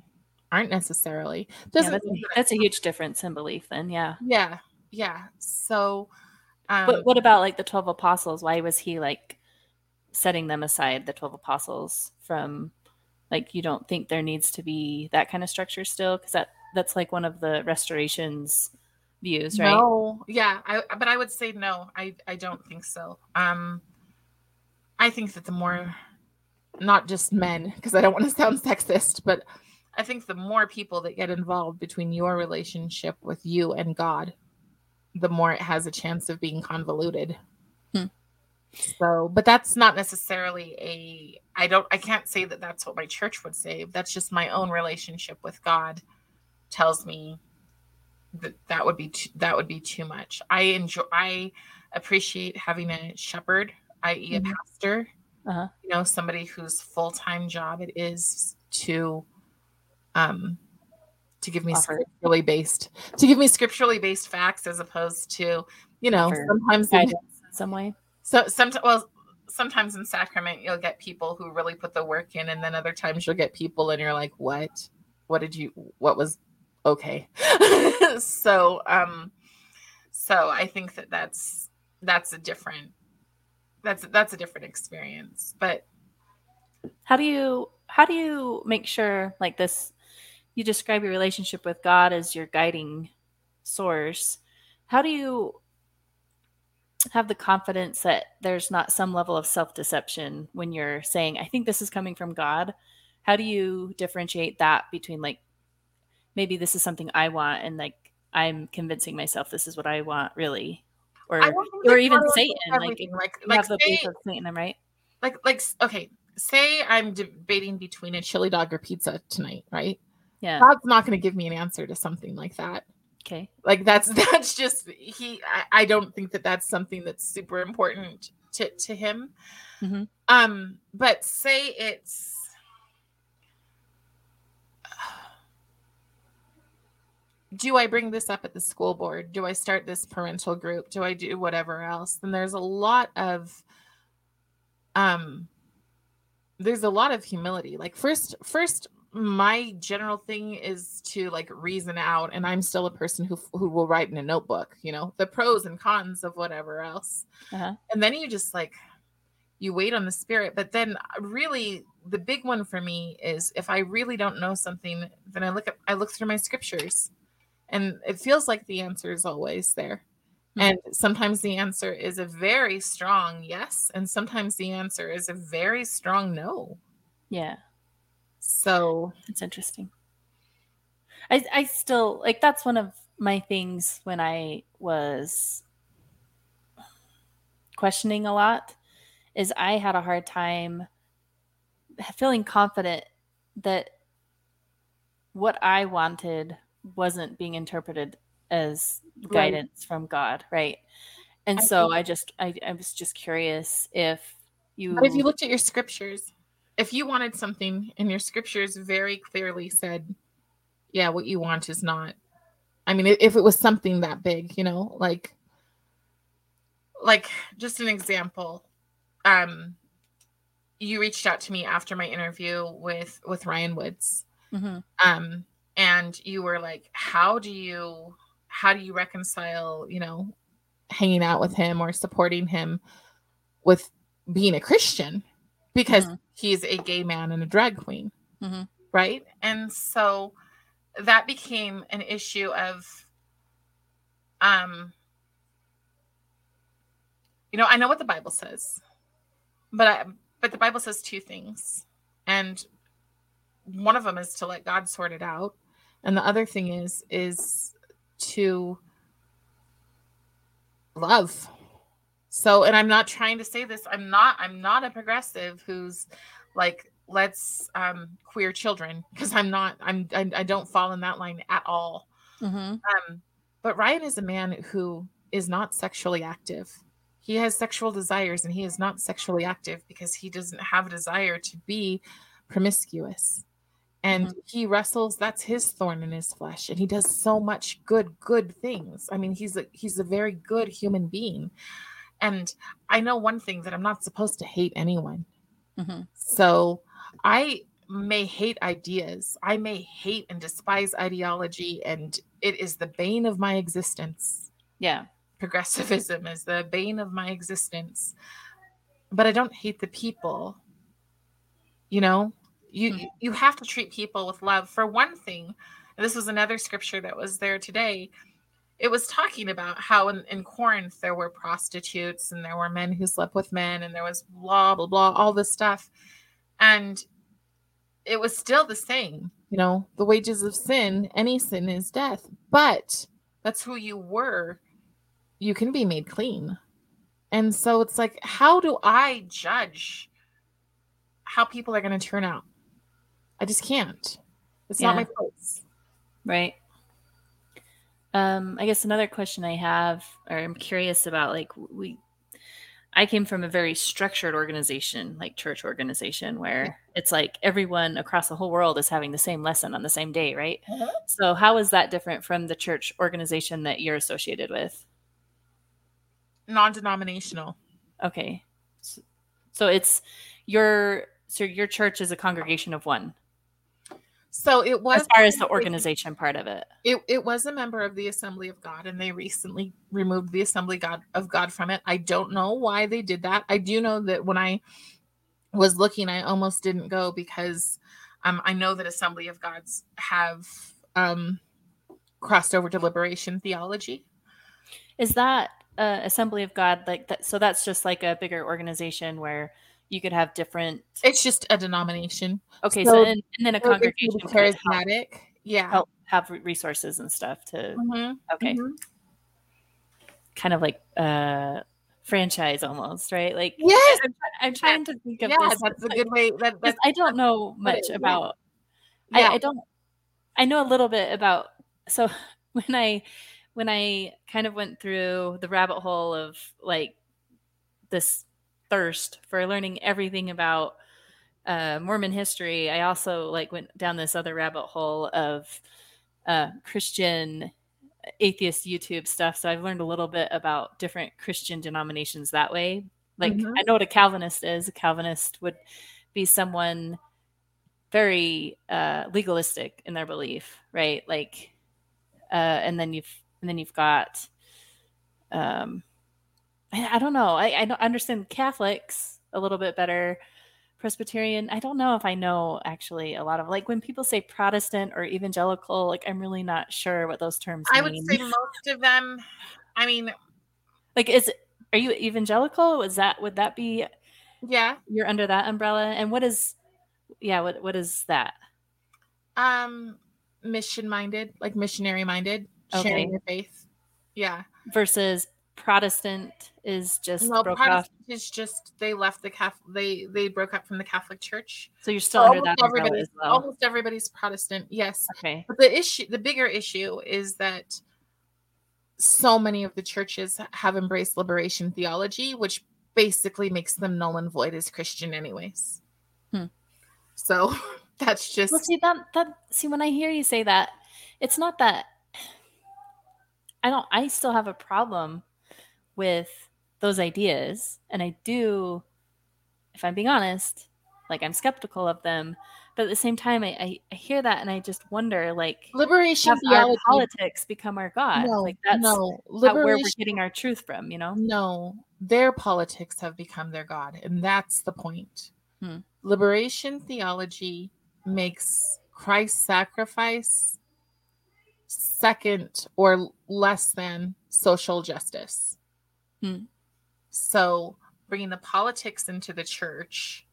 aren't necessarily Yeah, that's, a, that's a huge difference in belief. Then, yeah. yeah yeah so um But what about like the twelve apostles? Why was he like setting them aside, the twelve apostles, from like you don't think there needs to be that kind of structure still? Because that that's like one of the restoration's views, right? No, yeah, I but I would say no. I I don't think so. Um, I think that the more, not just men, because I don't want to sound sexist, but I think the more people that get involved between your relationship with you and God, the more it has a chance of being convoluted. Hmm. So, but that's not necessarily a. I don't. I can't say that that's what my church would say. That's just my own relationship with God tells me that that would be too, that would be too much. I enjoy I appreciate having a shepherd, i.e. a Mhm. pastor. Uh-huh. You know, somebody whose full-time job it is to um to give me Offer. scripturally based to give me scripturally based facts as opposed to, you know, Offer sometimes in- in some way. so sometimes well sometimes in sacrament you'll get people who really put the work in and then other times you'll get people and you're like what what did you what was okay so um so i think that that's that's a different that's that's a different experience but How do you how do you make sure like this you describe your relationship with God as your guiding source. How do you have the confidence that there's not some level of self-deception when you're saying I think this is coming from God? How do you differentiate that between like maybe this is something I want and like I'm convincing myself this is what I want really or I don't think or even Satan like like you like have the belief say, of Satan, am right? like like okay say i'm debating between a chili dog or pizza tonight right Yeah. god's not going to give me an answer to something like that Okay. like that's that's just he I, I don't think that that's something that's super important to to him Mhm. um but say it's do i bring this up at the school board? Do i start this parental group? Do i do whatever else? Then there's a lot of um there's a lot of humility. Like first first my general thing is to like reason out and i'm still a person who who will write in a notebook you know the pros and cons of whatever else. Uh-huh. and then you just like you wait on the spirit. But then uh, really the big one for me is if i really don't know something then i look at i look through my scriptures and it feels like the answer is always there Hmm. and sometimes the answer is a very strong yes and sometimes the answer is a very strong no Yeah. so it's interesting. I I still like that's one of my things when I was questioning a lot is I had a hard time feeling confident that what I wanted wasn't being interpreted as Right. guidance from God, right? And I so I just I, I was just curious if you But if you looked at your scriptures, if you wanted something and your scriptures very clearly said, yeah, what you want is not. I mean, if it was something that big, you know, like, like just an example, um, you reached out to me after my interview with with Ryan Woods, Mhm. um, and you were like, how do you, how do you reconcile, you know, hanging out with him or supporting him with being a Christian because Mhm. he's a gay man and a drag queen. Mhm. Right. And so that became an issue of, um, you know, I know what the Bible says, but I, but the Bible says two things. And one of them is to let God sort it out. And the other thing is, is to love. So and i'm not trying to say this i'm not i'm not a progressive who's like let's um queer children because i'm not i'm I, I don't fall in that line at all. Mhm. um but ryan is a man who is not sexually active. He has sexual desires and he is not sexually active because he doesn't have a desire to be promiscuous and he wrestles that's his thorn in his flesh and he does so much good good things. I mean he's a he's a very good human being. And i know one thing that i'm not supposed to hate anyone. Mhm. so i may hate ideas. I may hate and despise ideology and it is the bane of my existence. Yeah. progressivism is the bane of my existence. But i don't hate the people you know you Mhm. you have to treat people with love. For one thing this was another scripture that was there today it was talking about how in, in corinth there were prostitutes and there were men who slept with men and there was blah blah blah all this stuff. And it was still the same you know the wages of sin any sin is death. But that's who you were. You can be made clean. And so it's like how do i judge how people are going to turn out i just can't it's not my place Right. Um, I guess another question I have, or I'm curious about, like we, I came from a very structured organization, like church organization, where it's like everyone across the whole world is having the same lesson on the same day, right? Uh-huh. So how is that different from the church organization that you're associated with? non-denominational Okay, so, so it's your so your church is a congregation of one so it was as far as the organization part of it. it, it was a member of the assembly of god and they recently removed the assembly god of god from it i don't know why they did that i do know that when i was looking i almost didn't go because um, i know that assembly of gods have um, crossed over to liberation theology Is that uh, Assembly of God like that? So that's just like a bigger organization where you could have different. it's just a denomination Okay, so- so, and, and then a So congregation could help, charismatic yeah help have resources and stuff to. Mhm, Okay, mhm. kind of like uh franchise almost, right? Like yes I'm, I'm trying to think of yeah this. that's a good way that, that's I don't know much it, about. yeah I, I don't. I know a little bit about. So when I when I kind of went through the rabbit hole of like this thirst for learning everything about uh, Mormon history, I also like went down this other rabbit hole of uh, Christian atheist YouTube stuff. So I've learned a little bit about different Christian denominations that way. Like Mhm. I know what a Calvinist is. A Calvinist would be someone very uh, legalistic in their belief, right? Like, uh, and then you've and then you've got, um, I, I don't know. I, I don't understand Catholics a little bit better. Presbyterian, I don't know if I know actually a lot of like when people say Protestant or evangelical, like I'm really not sure what those terms i would mean. say most of them i mean like, is are you evangelical? Was that would that be yeah you're under that umbrella? And what is, yeah, what what is that? um mission minded like missionary minded Okay. sharing your faith yeah versus Protestant is just no broke off. protestant is just they left the catholic they they broke up from the catholic church So you're still under that everybody's as well. almost everybody's protestant yes Okay. but the issue the bigger issue is that so many of the churches have embraced liberation theology, which basically makes them null and void as Christian, anyways. Hmm. So that's just Well, see that that see when I hear you say that, it's not that I don't I still have a problem with those ideas and I do if I'm being honest, like I'm skeptical of them, but at the same time I I, I hear that and I just wonder like liberation have our theology. politics become our god? no, like that's no, how, where we're getting our truth from, you know? No, their politics have become their god, and that's the point. Hmm. Liberation theology makes Christ's sacrifice second or less than social justice. Hmm. So, bringing the politics into the church,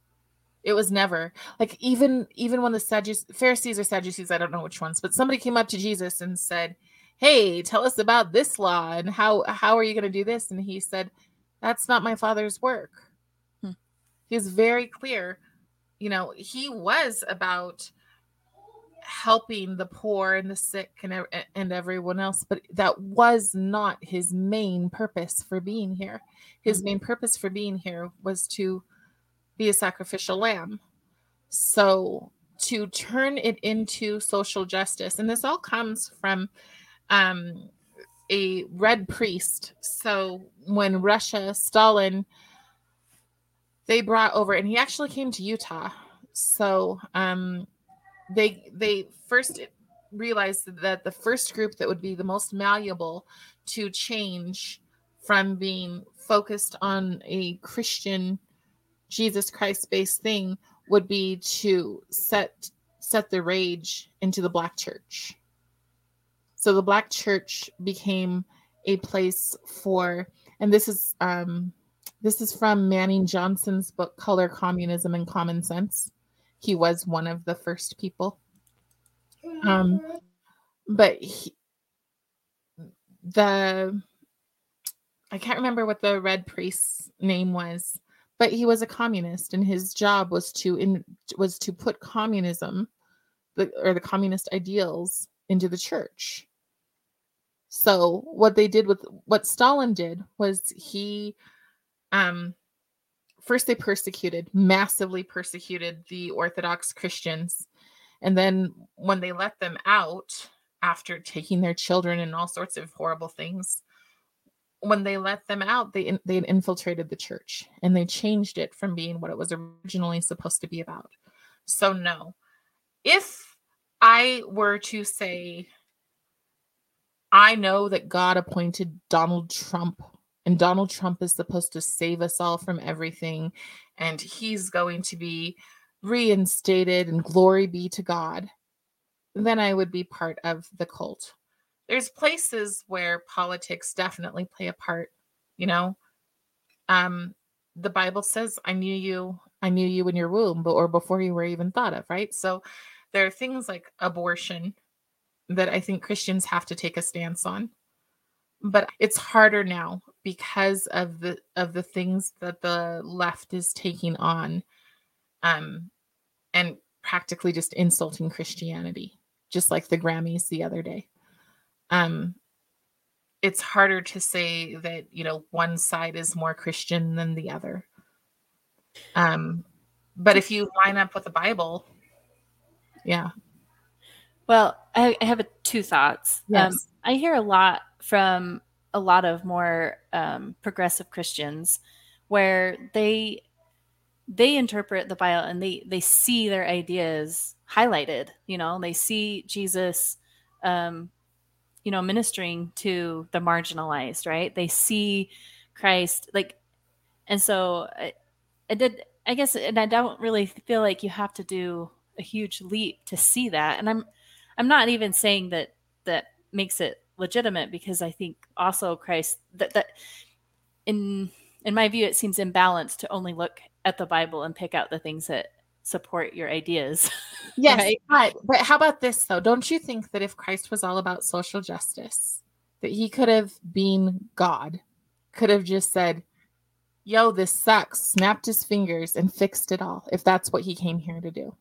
it was never like even even when the Sadducees, Pharisees or Sadducees, I don't know which ones, but somebody came up to Jesus and said, "Hey, tell us about this law and how how are you going to do this?" And he said, "That's not my father's work." Hmm. was very clear. You know, he was about helping the poor and the sick and and everyone else, but that was not his main purpose for being here. His main purpose for being here was to be a sacrificial lamb. So to turn it into social justice, and this all comes from um, a red priest. So when Russia, Stalin, they brought over, and he actually came to Utah. So um, they they first realized that the first group that would be the most malleable to change from being focused on a Christian Jesus Christ based thing would be to set set the rage into the black church. So the black church became a place for and this is um this is from Manning Johnson's book Color Communism and Common Sense. He was one of the first people. Um but he, the I can't remember what the red priest's name was, but he was a communist, and his job was to in was to put communism, the or the communist ideals into the church. So what they did with what Stalin did was he, um, first they persecuted massively persecuted the Orthodox Christians, and then when they let them out after taking their children and all sorts of horrible things when they let them out they they had infiltrated the church and they changed it from being what it was originally supposed to be about. So no. If i were to say i know that god appointed donald trump and donald trump is supposed to save us all from everything and he's going to be reinstated and glory be to god then i would be part of the cult. There's places where politics definitely play a part you know? Um the bible says i knew you i knew you in your womb but or before you were even thought of right? So there are things like abortion that i think christians have to take a stance on but it's harder now because of the of the things that the left is taking on um and practically just insulting christianity just like the grammys the other day um it's harder to say that you know one side is more christian than the other um but if you line up with the bible yeah Well, I, I have a, two thoughts. Um, Yes. I hear a lot from a lot of more um, progressive Christians where they they interpret the Bible and they they see their ideas highlighted. You know, they see Jesus, um, you know, ministering to the marginalized. Right? They see Christ like, and so I, I did. I guess, and I don't really feel like you have to do a huge leap to see that. And I'm I'm not even saying that that makes it legitimate because I think also Christ that that in in my view it seems imbalanced to only look at the Bible and pick out the things that support your ideas. yes Right. but, but how about this though don't you think that if christ was all about social justice that he could have been god could have just said yo this sucks snapped his fingers and fixed it all if that's what he came here to do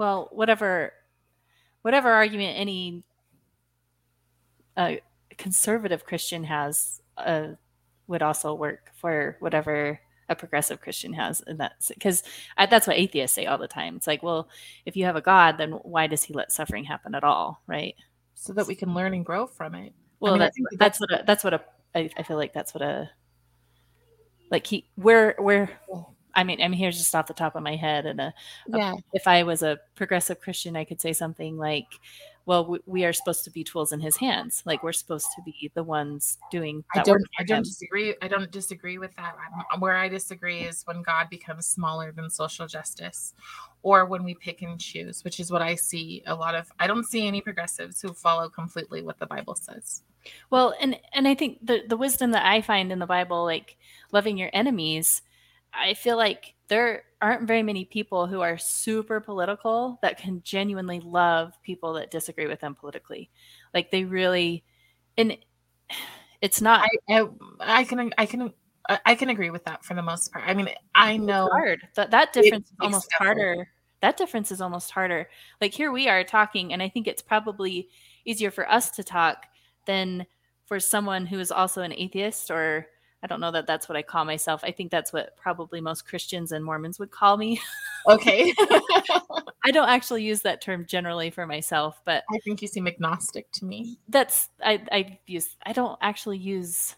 well, whatever whatever argument any uh, conservative Christian has uh, would also work for whatever a progressive Christian has, and that's because that's what atheists say all the time. It's like, well, if you have a God, then why does He let suffering happen at all, right? So that we can learn and grow from it. Well, I mean, that's, that's, that's what a, that's what a I, I feel like that's what a like he where where I mean, I mean, here's just off the top of my head, and a, yeah. A, if I was a progressive Christian, I could say something like, "Well, we, we, are supposed to be tools in His hands. Like we're supposed to be the ones doing." I don't. I don't him. disagree. I don't disagree with that. Where I disagree is when God becomes smaller than social justice, or when we pick and choose, which is what I see a lot of. I don't see any progressives who follow completely what the Bible says. Well, and and I think the the wisdom that I find in the Bible, like loving your enemies I feel like there aren't very many people who are super political that can genuinely love people that disagree with them politically. Like they really, and it's not. I, I, I can I can I can agree with that for the most part. I mean, I know hard that that difference is almost harder. That difference is almost harder. Like here we are talking, and I think it's probably easier for us to talk than for someone who is also an atheist or I don't know that that's what I call myself. I think that's what probably most Christians and Mormons would call me. Okay. I don't actually use that term generally for myself, but I think you seem agnostic to me. That's I I use I don't actually use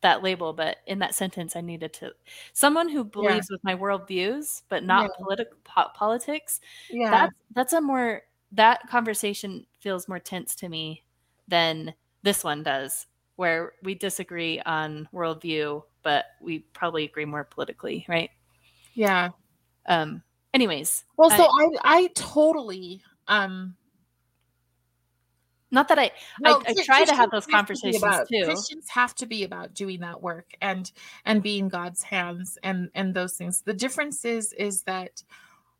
that label, but in that sentence I needed to someone who believes yeah. with my worldviews, but not yeah. political po- politics. Yeah. That's that's a more that conversation feels more tense to me than this one does where we disagree on worldview, but we probably agree more politically, right? Yeah. Um. Anyways. Well, so I I, I totally um. Not that I well, I, I try to have those conversations to about, too. Christians have to be about doing that work and and being God's hands and and those things. The difference is is that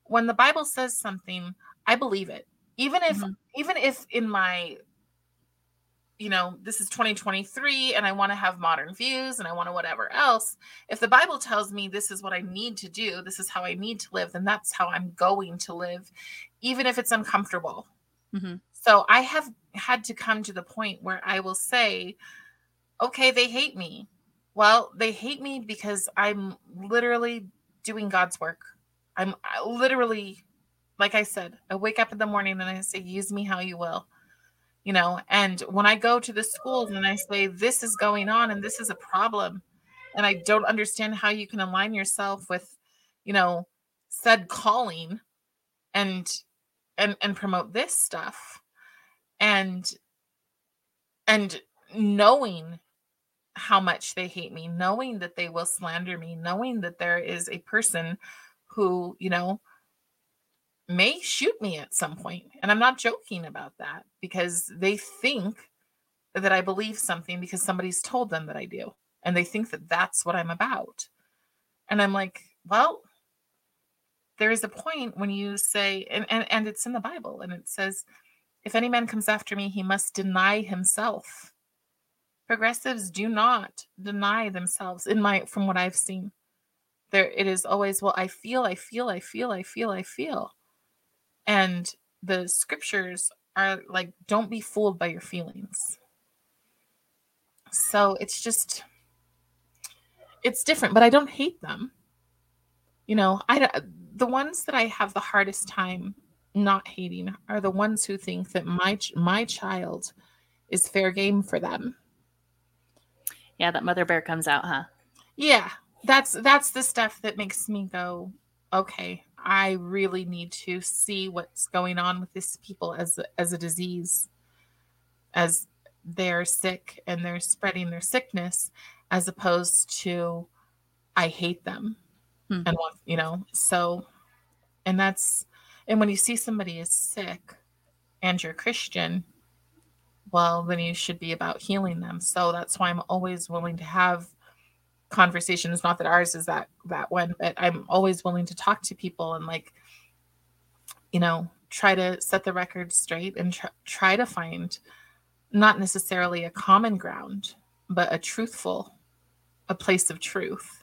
when the Bible says something, I believe it. Even if mm-hmm. even if in my you know, this is 2023 and I want to have modern views and I want to whatever else. If the Bible tells me this is what I need to do, this is how I need to live, then that's how I'm going to live, even if it's uncomfortable. Mm-hmm. So I have had to come to the point where I will say, okay, they hate me. Well, they hate me because I'm literally doing God's work. I'm literally, like I said, I wake up in the morning and I say, use me how you will you know and when i go to the schools and i say this is going on and this is a problem and i don't understand how you can align yourself with you know said calling and and and promote this stuff and and knowing how much they hate me knowing that they will slander me knowing that there is a person who you know may shoot me at some point. And I'm not joking about that because they think that I believe something because somebody's told them that I do. And they think that that's what I'm about. And I'm like, well, there is a point when you say, and, and, and it's in the Bible, and it says, if any man comes after me, he must deny himself. Progressives do not deny themselves in my from what I've seen. There it is always, well, I feel, I feel, I feel, I feel, I feel. And the scriptures are like, don't be fooled by your feelings. So it's just, it's different, but I don't hate them. You know, I the ones that I have the hardest time not hating are the ones who think that my my child is fair game for them. Yeah, that mother bear comes out, huh? Yeah, that's that's the stuff that makes me go, okay, I really need to see what's going on with these people as as a disease, as they're sick and they're spreading their sickness, as opposed to I hate them, hmm. and want you know so, and that's and when you see somebody is sick, and you're Christian, well then you should be about healing them. So that's why I'm always willing to have conversations not that ours is that that one but i'm always willing to talk to people and like you know try to set the record straight and tr- try to find not necessarily a common ground but a truthful a place of truth.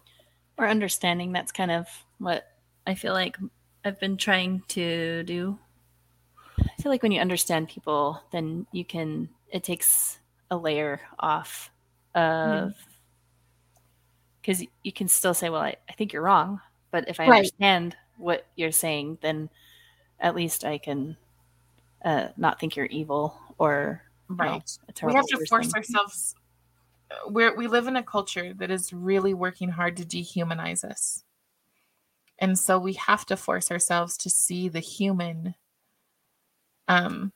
Or understanding that's kind of what i feel like i've been trying to do. I feel like when you understand people then you can it takes a layer off of mm-hmm. Because you can still say, well, I, I think you're wrong. But if I Right. understand what you're saying, then at least I can uh, not think you're evil or Right. a we have to force ourselves uh, we're, we live in a culture that is really working hard to dehumanize us and so we have to force ourselves to see the human um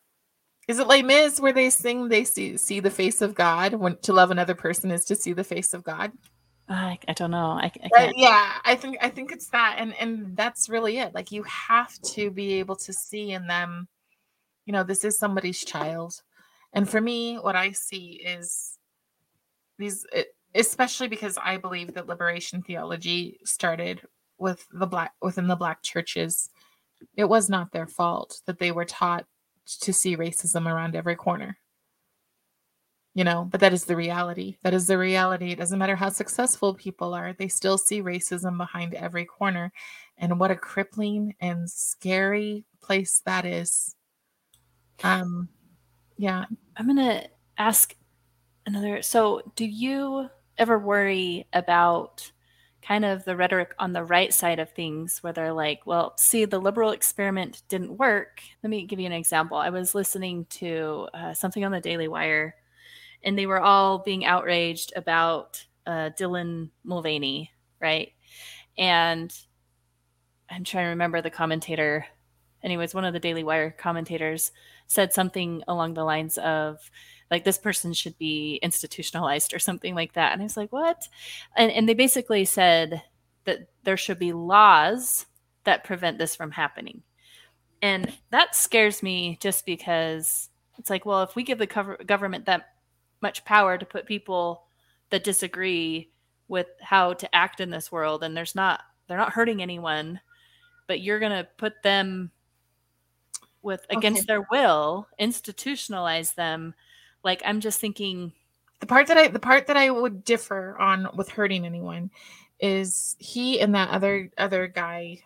is it like Miz where they sing they see see the face of God when to love another person is to see the face of God I, I don't know. I, I yeah i think i think it's that and and that's really it like you have to be able to see in them you know this is somebody's child and for me what i see is these especially because i believe that liberation theology started with the black within the black churches it was not their fault that they were taught to see racism around every corner you know but that is the reality that is the reality it doesn't matter how successful people are they still see racism behind every corner and what a crippling and scary place that is um yeah I'm gonna ask another. So, do you ever worry about kind of the rhetoric on the right side of things, where they're like, "Well, see, the liberal experiment didn't work." Let me give you an example. I was listening to uh, something on the Daily Wire, and they were all being outraged about uh, Dylan Mulvaney, right? And I'm trying to remember the commentator. Anyways, one of the Daily Wire commentators said something along the lines of like this person should be institutionalized or something like that and i was like what and, and they basically said that there should be laws that prevent this from happening and that scares me just because it's like well if we give the cover- government that much power to put people that disagree with how to act in this world and there's not they're not hurting anyone but you're going to put them with against Okay. their will institutionalize them like i'm just thinking the part that I the part that I would differ on with hurting anyone is he and that other other guy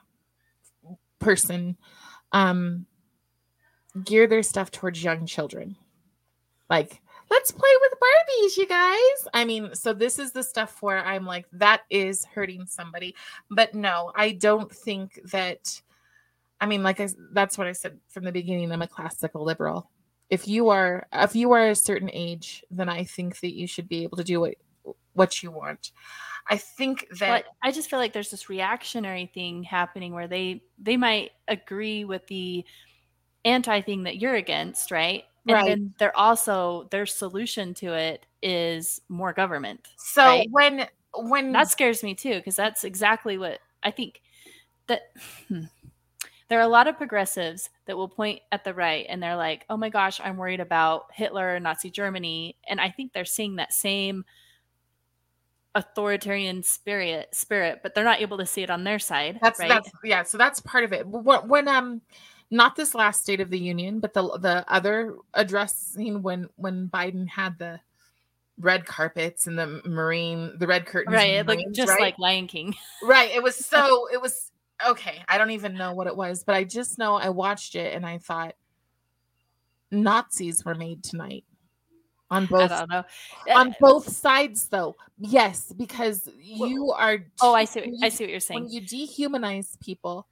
person um gear their stuff towards young children. Like, let's play with Barbies, you guys. I mean, so this is the stuff where I'm like, that is hurting somebody. But no, I don't think that. I mean, like I, that's what I said from the beginning. I'm a classical liberal. If you are, if you are a certain age, then I think that you should be able to do what what you want. I think that but I just feel like there's this reactionary thing happening where they they might agree with the anti thing that you're against, right? And Right. then they're also their solution to it is more government. so right. when when That scares me too because that's exactly what I think that hmm. there are a lot of progressives that will point at the right and they're like, "Oh my gosh, I'm worried about Hitler and Nazi Germany." And I think they're seeing that same authoritarian spirit spirit, but they're not able to see it on their side, That's right? that's yeah. So that's part of it. When, when um, not this last State of the Union, but the the other addressing when when Biden had the red carpets and the marine, the red curtains, right, and it looked Marines, just right? like Lion King. right. It was so it was okay. I don't even know what it was, but I just know I watched it and I thought Nazis were made tonight on I both don't know. on Uh, both sides though yes because you are oh, I see. What, I see what you're saying. when you dehumanize people,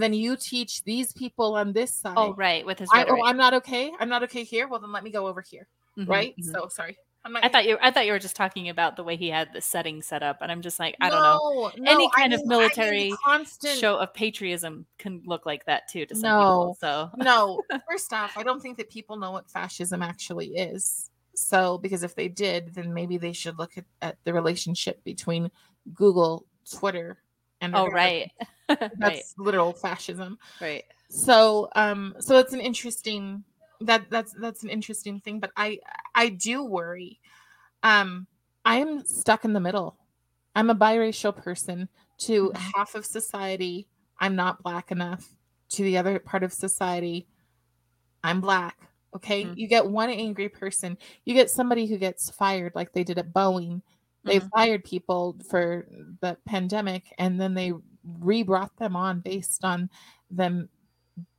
then you teach these people on this side. oh, right, with his I, oh, I'm not okay. I'm not okay here. Well, then let me go over here. Mhm, Right. mhm. So sorry. I'm not. I thought you. I thought you were just talking about the way he had the setting set up, and I'm just like, I don't know. No, no, Any I kind of mean- I mean military constant. Show of patriotism can look like that too to some No. people. So no, first off, I don't think that people know what fascism actually is. So, because if they did, then maybe they should look at, at the relationship between Google, Twitter, and oh right, right, That's literal fascism. right. so um so it's an interesting that that's that's an interesting thing but i i do worry um i'm stuck in the middle i'm a biracial person to Mhm. half of society i'm not black enough to the other part of society i'm black okay Mhm. you get one angry person you get somebody who gets fired like they did at boeing they Mhm. fired people for the pandemic and then they re-brought them on based on them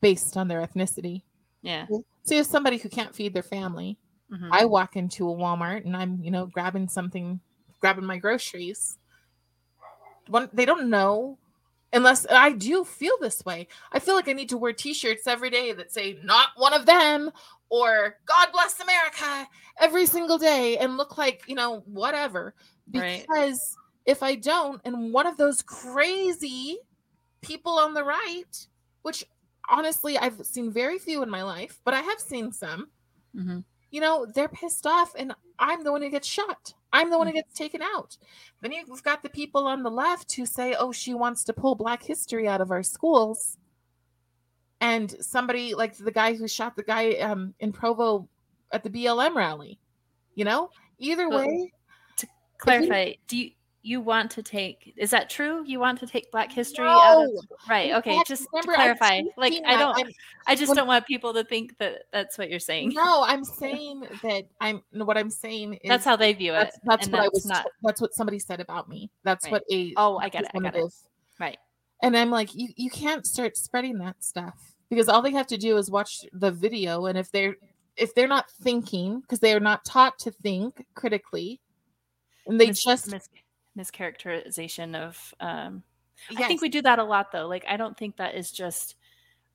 based on their ethnicity Yeah. so you have somebody who can't feed their family Mhm. I walk into a Walmart and I'm, you know, grabbing something, grabbing my groceries. One, they don't know unless I do feel this way. I feel like I need to wear t-shirts every day that say not one of them or God bless America every single day and look like, you know, whatever. Right. Because if I don't, and one of those crazy people on the right, which honestly I've seen very few in my life, but I have seen some, Mhm. you know, they're pissed off and I'm the one who gets shot. I'm the one who gets taken out. Then you've got the people on the left who say, oh, she wants to pull Black history out of our schools. And somebody like the guy who shot the guy um, in Provo at the BLM rally, you know, either way, Clarify. Do you you want to take? Is that true? You want to take Black history out of? Right. Okay. Just remember, clarify. Like I don't. I'm- I just when- don't want people to think that that's what you're saying. no, I'm saying that I'm what I'm saying is That's how they view it. that's, that's what I was not. that's what somebody said about me. That's Right. what a Oh, I get it. I get it. Right. And I'm like, you, you can't start spreading that stuff because all they have to do is watch the video. And if they're if they're not thinking, because they are not taught to think critically, and they Mis- just mis- mischaracterization of. Um, I think we do that a lot though. Like I don't think that is just.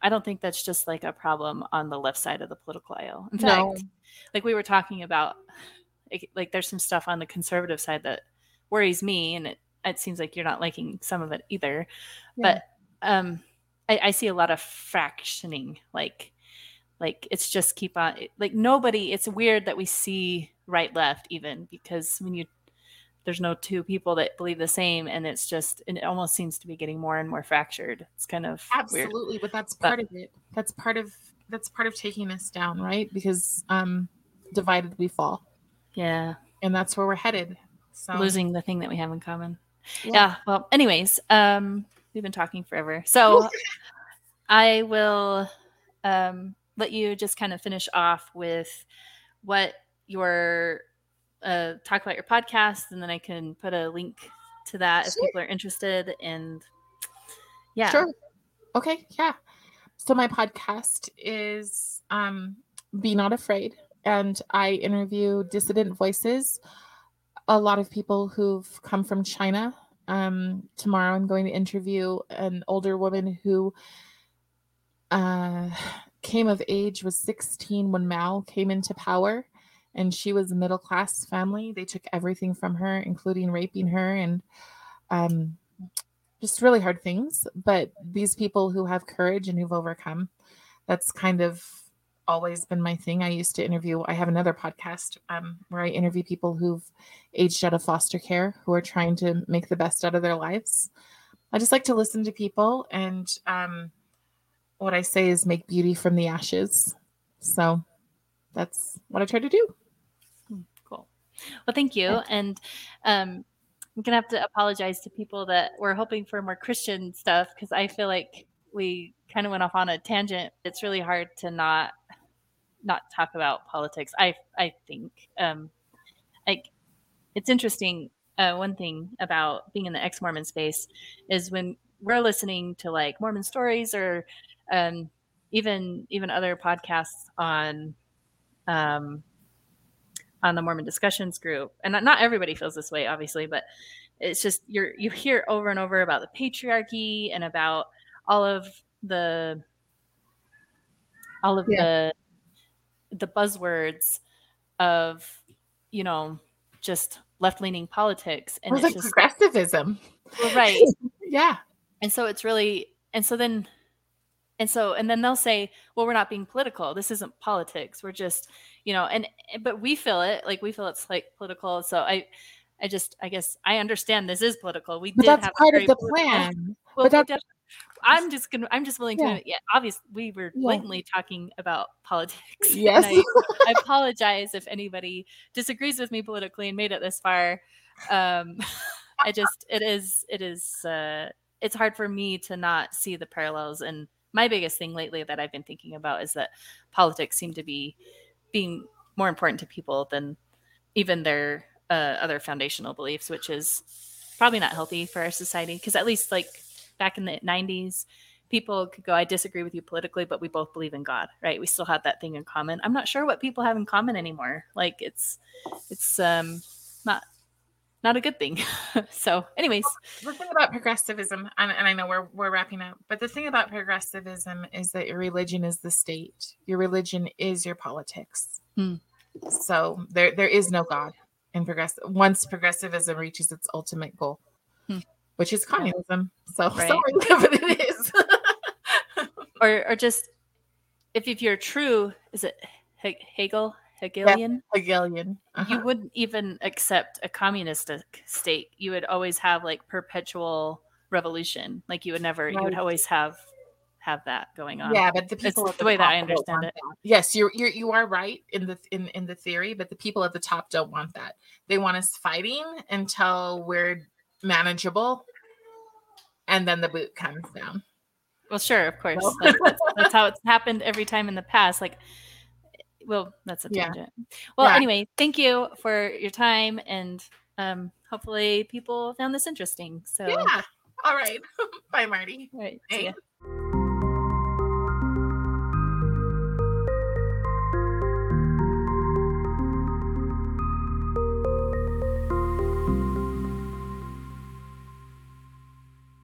I don't think that's just like a problem on the left side of the political aisle. In No. fact, like we were talking about, like, like there's some stuff on the conservative side that worries me, and it it seems like you're not liking some of it either. Yeah. But um, I, I see a lot of fractioning, like like it's just keep on like nobody. It's weird that we see right left even because when you there's no two people that believe the same and it's just it almost seems to be getting more and more fractured it's kind of weird absolutely, but that's But- part of it. That's part of that's part of taking us down, right? Because um divided we fall. yeah And that's where we're headed. So losing the thing that we have in common Yeah. yeah. well anyways um we've been talking forever so i will um let you just kind of finish off with what your uh talk about your podcast and then i can put a link to that if people are interested and yeah Sure. Okay, yeah. So my podcast is um Be Not Afraid and I interview dissident voices, a lot of people who've come from China. Um tomorrow I'm going to interview an older woman who uh came of age was 16 when Mao came into power and she was a middle class family. They took everything from her including raping her and um just really hard things. But these people who have courage and who've overcome, that's kind of always been my thing. I used to interview, I have another podcast um, where I interview people who've aged out of foster care who are trying to make the best out of their lives. I just like to listen to people. And um, what I say is make beauty from the ashes. So that's what I try to do. Cool. Well, thank you. And um, I'm gonna have to apologize to people that were hoping for more Christian stuff because I feel like we kind of went off on a tangent. It's really hard to not not talk about politics. I I think um, like it's interesting. Uh, one thing about being in the ex-Mormon space is when we're listening to like Mormon stories or um, even even other podcasts on um, on the Mormon discussions group, and not- not everybody feels this way, obviously, but it's just you're you hear over and over about the patriarchy and about all of the all of the the buzzwords of you know just left leaning politics, and it's like just progressivism. well, right Yeah. and so it's really and so then and so and then they'll say well we're not being political this isn't politics we're just you know and but we feel it like we feel it's like political so i i just i guess i understand this is political we But did that's part of the political- plan. well, but that's- i'm just gonna i'm just willing Yeah. to yeah obviously we were Yeah. blatantly talking about politics Yes. I, I apologize if anybody disagrees with me politically and made it this far um i just it is it is uh it's hard for me to not see the parallels and my biggest thing lately that i've been thinking about is that politics seem to be being more important to people than even their uh, other foundational beliefs which is probably not healthy for our society because at least like back in the 90s people could go, I disagree with you politically, but we both believe in God, right? We still have that thing in common. I'm not sure what people have in common anymore. Like it's it's um not not a good thing. so, anyways, the thing about progressivism, and, and, I know we're we're wrapping up, but the thing about progressivism is that your religion is the state. Your religion is your politics. Hmm. So there there is no God in progress. Once progressivism reaches its ultimate goal, hmm. which is communism. So right. sorry, but it is. or or just if if you're true, is it Hegel? Hegelian. Yeah, Hegelian. Uh-huh. You wouldn't even accept a communistic state. You would always have like perpetual revolution. Like you would never. Right. You would always have have that going on. Yeah, but the people the, the way that I understand it. That. Yes, you're you're you are right in the in in the theory, but the people at the top don't want that. They want us fighting until we're manageable, and then the boot comes down. Well, sure, of course. that's, that's, that's how it's happened every time in the past. Like well, that's a tangent. Yeah. Well, yeah. anyway, thank you for your time and um, hopefully people found this interesting. So yeah. All right. Bye, Marti. All right. See ya.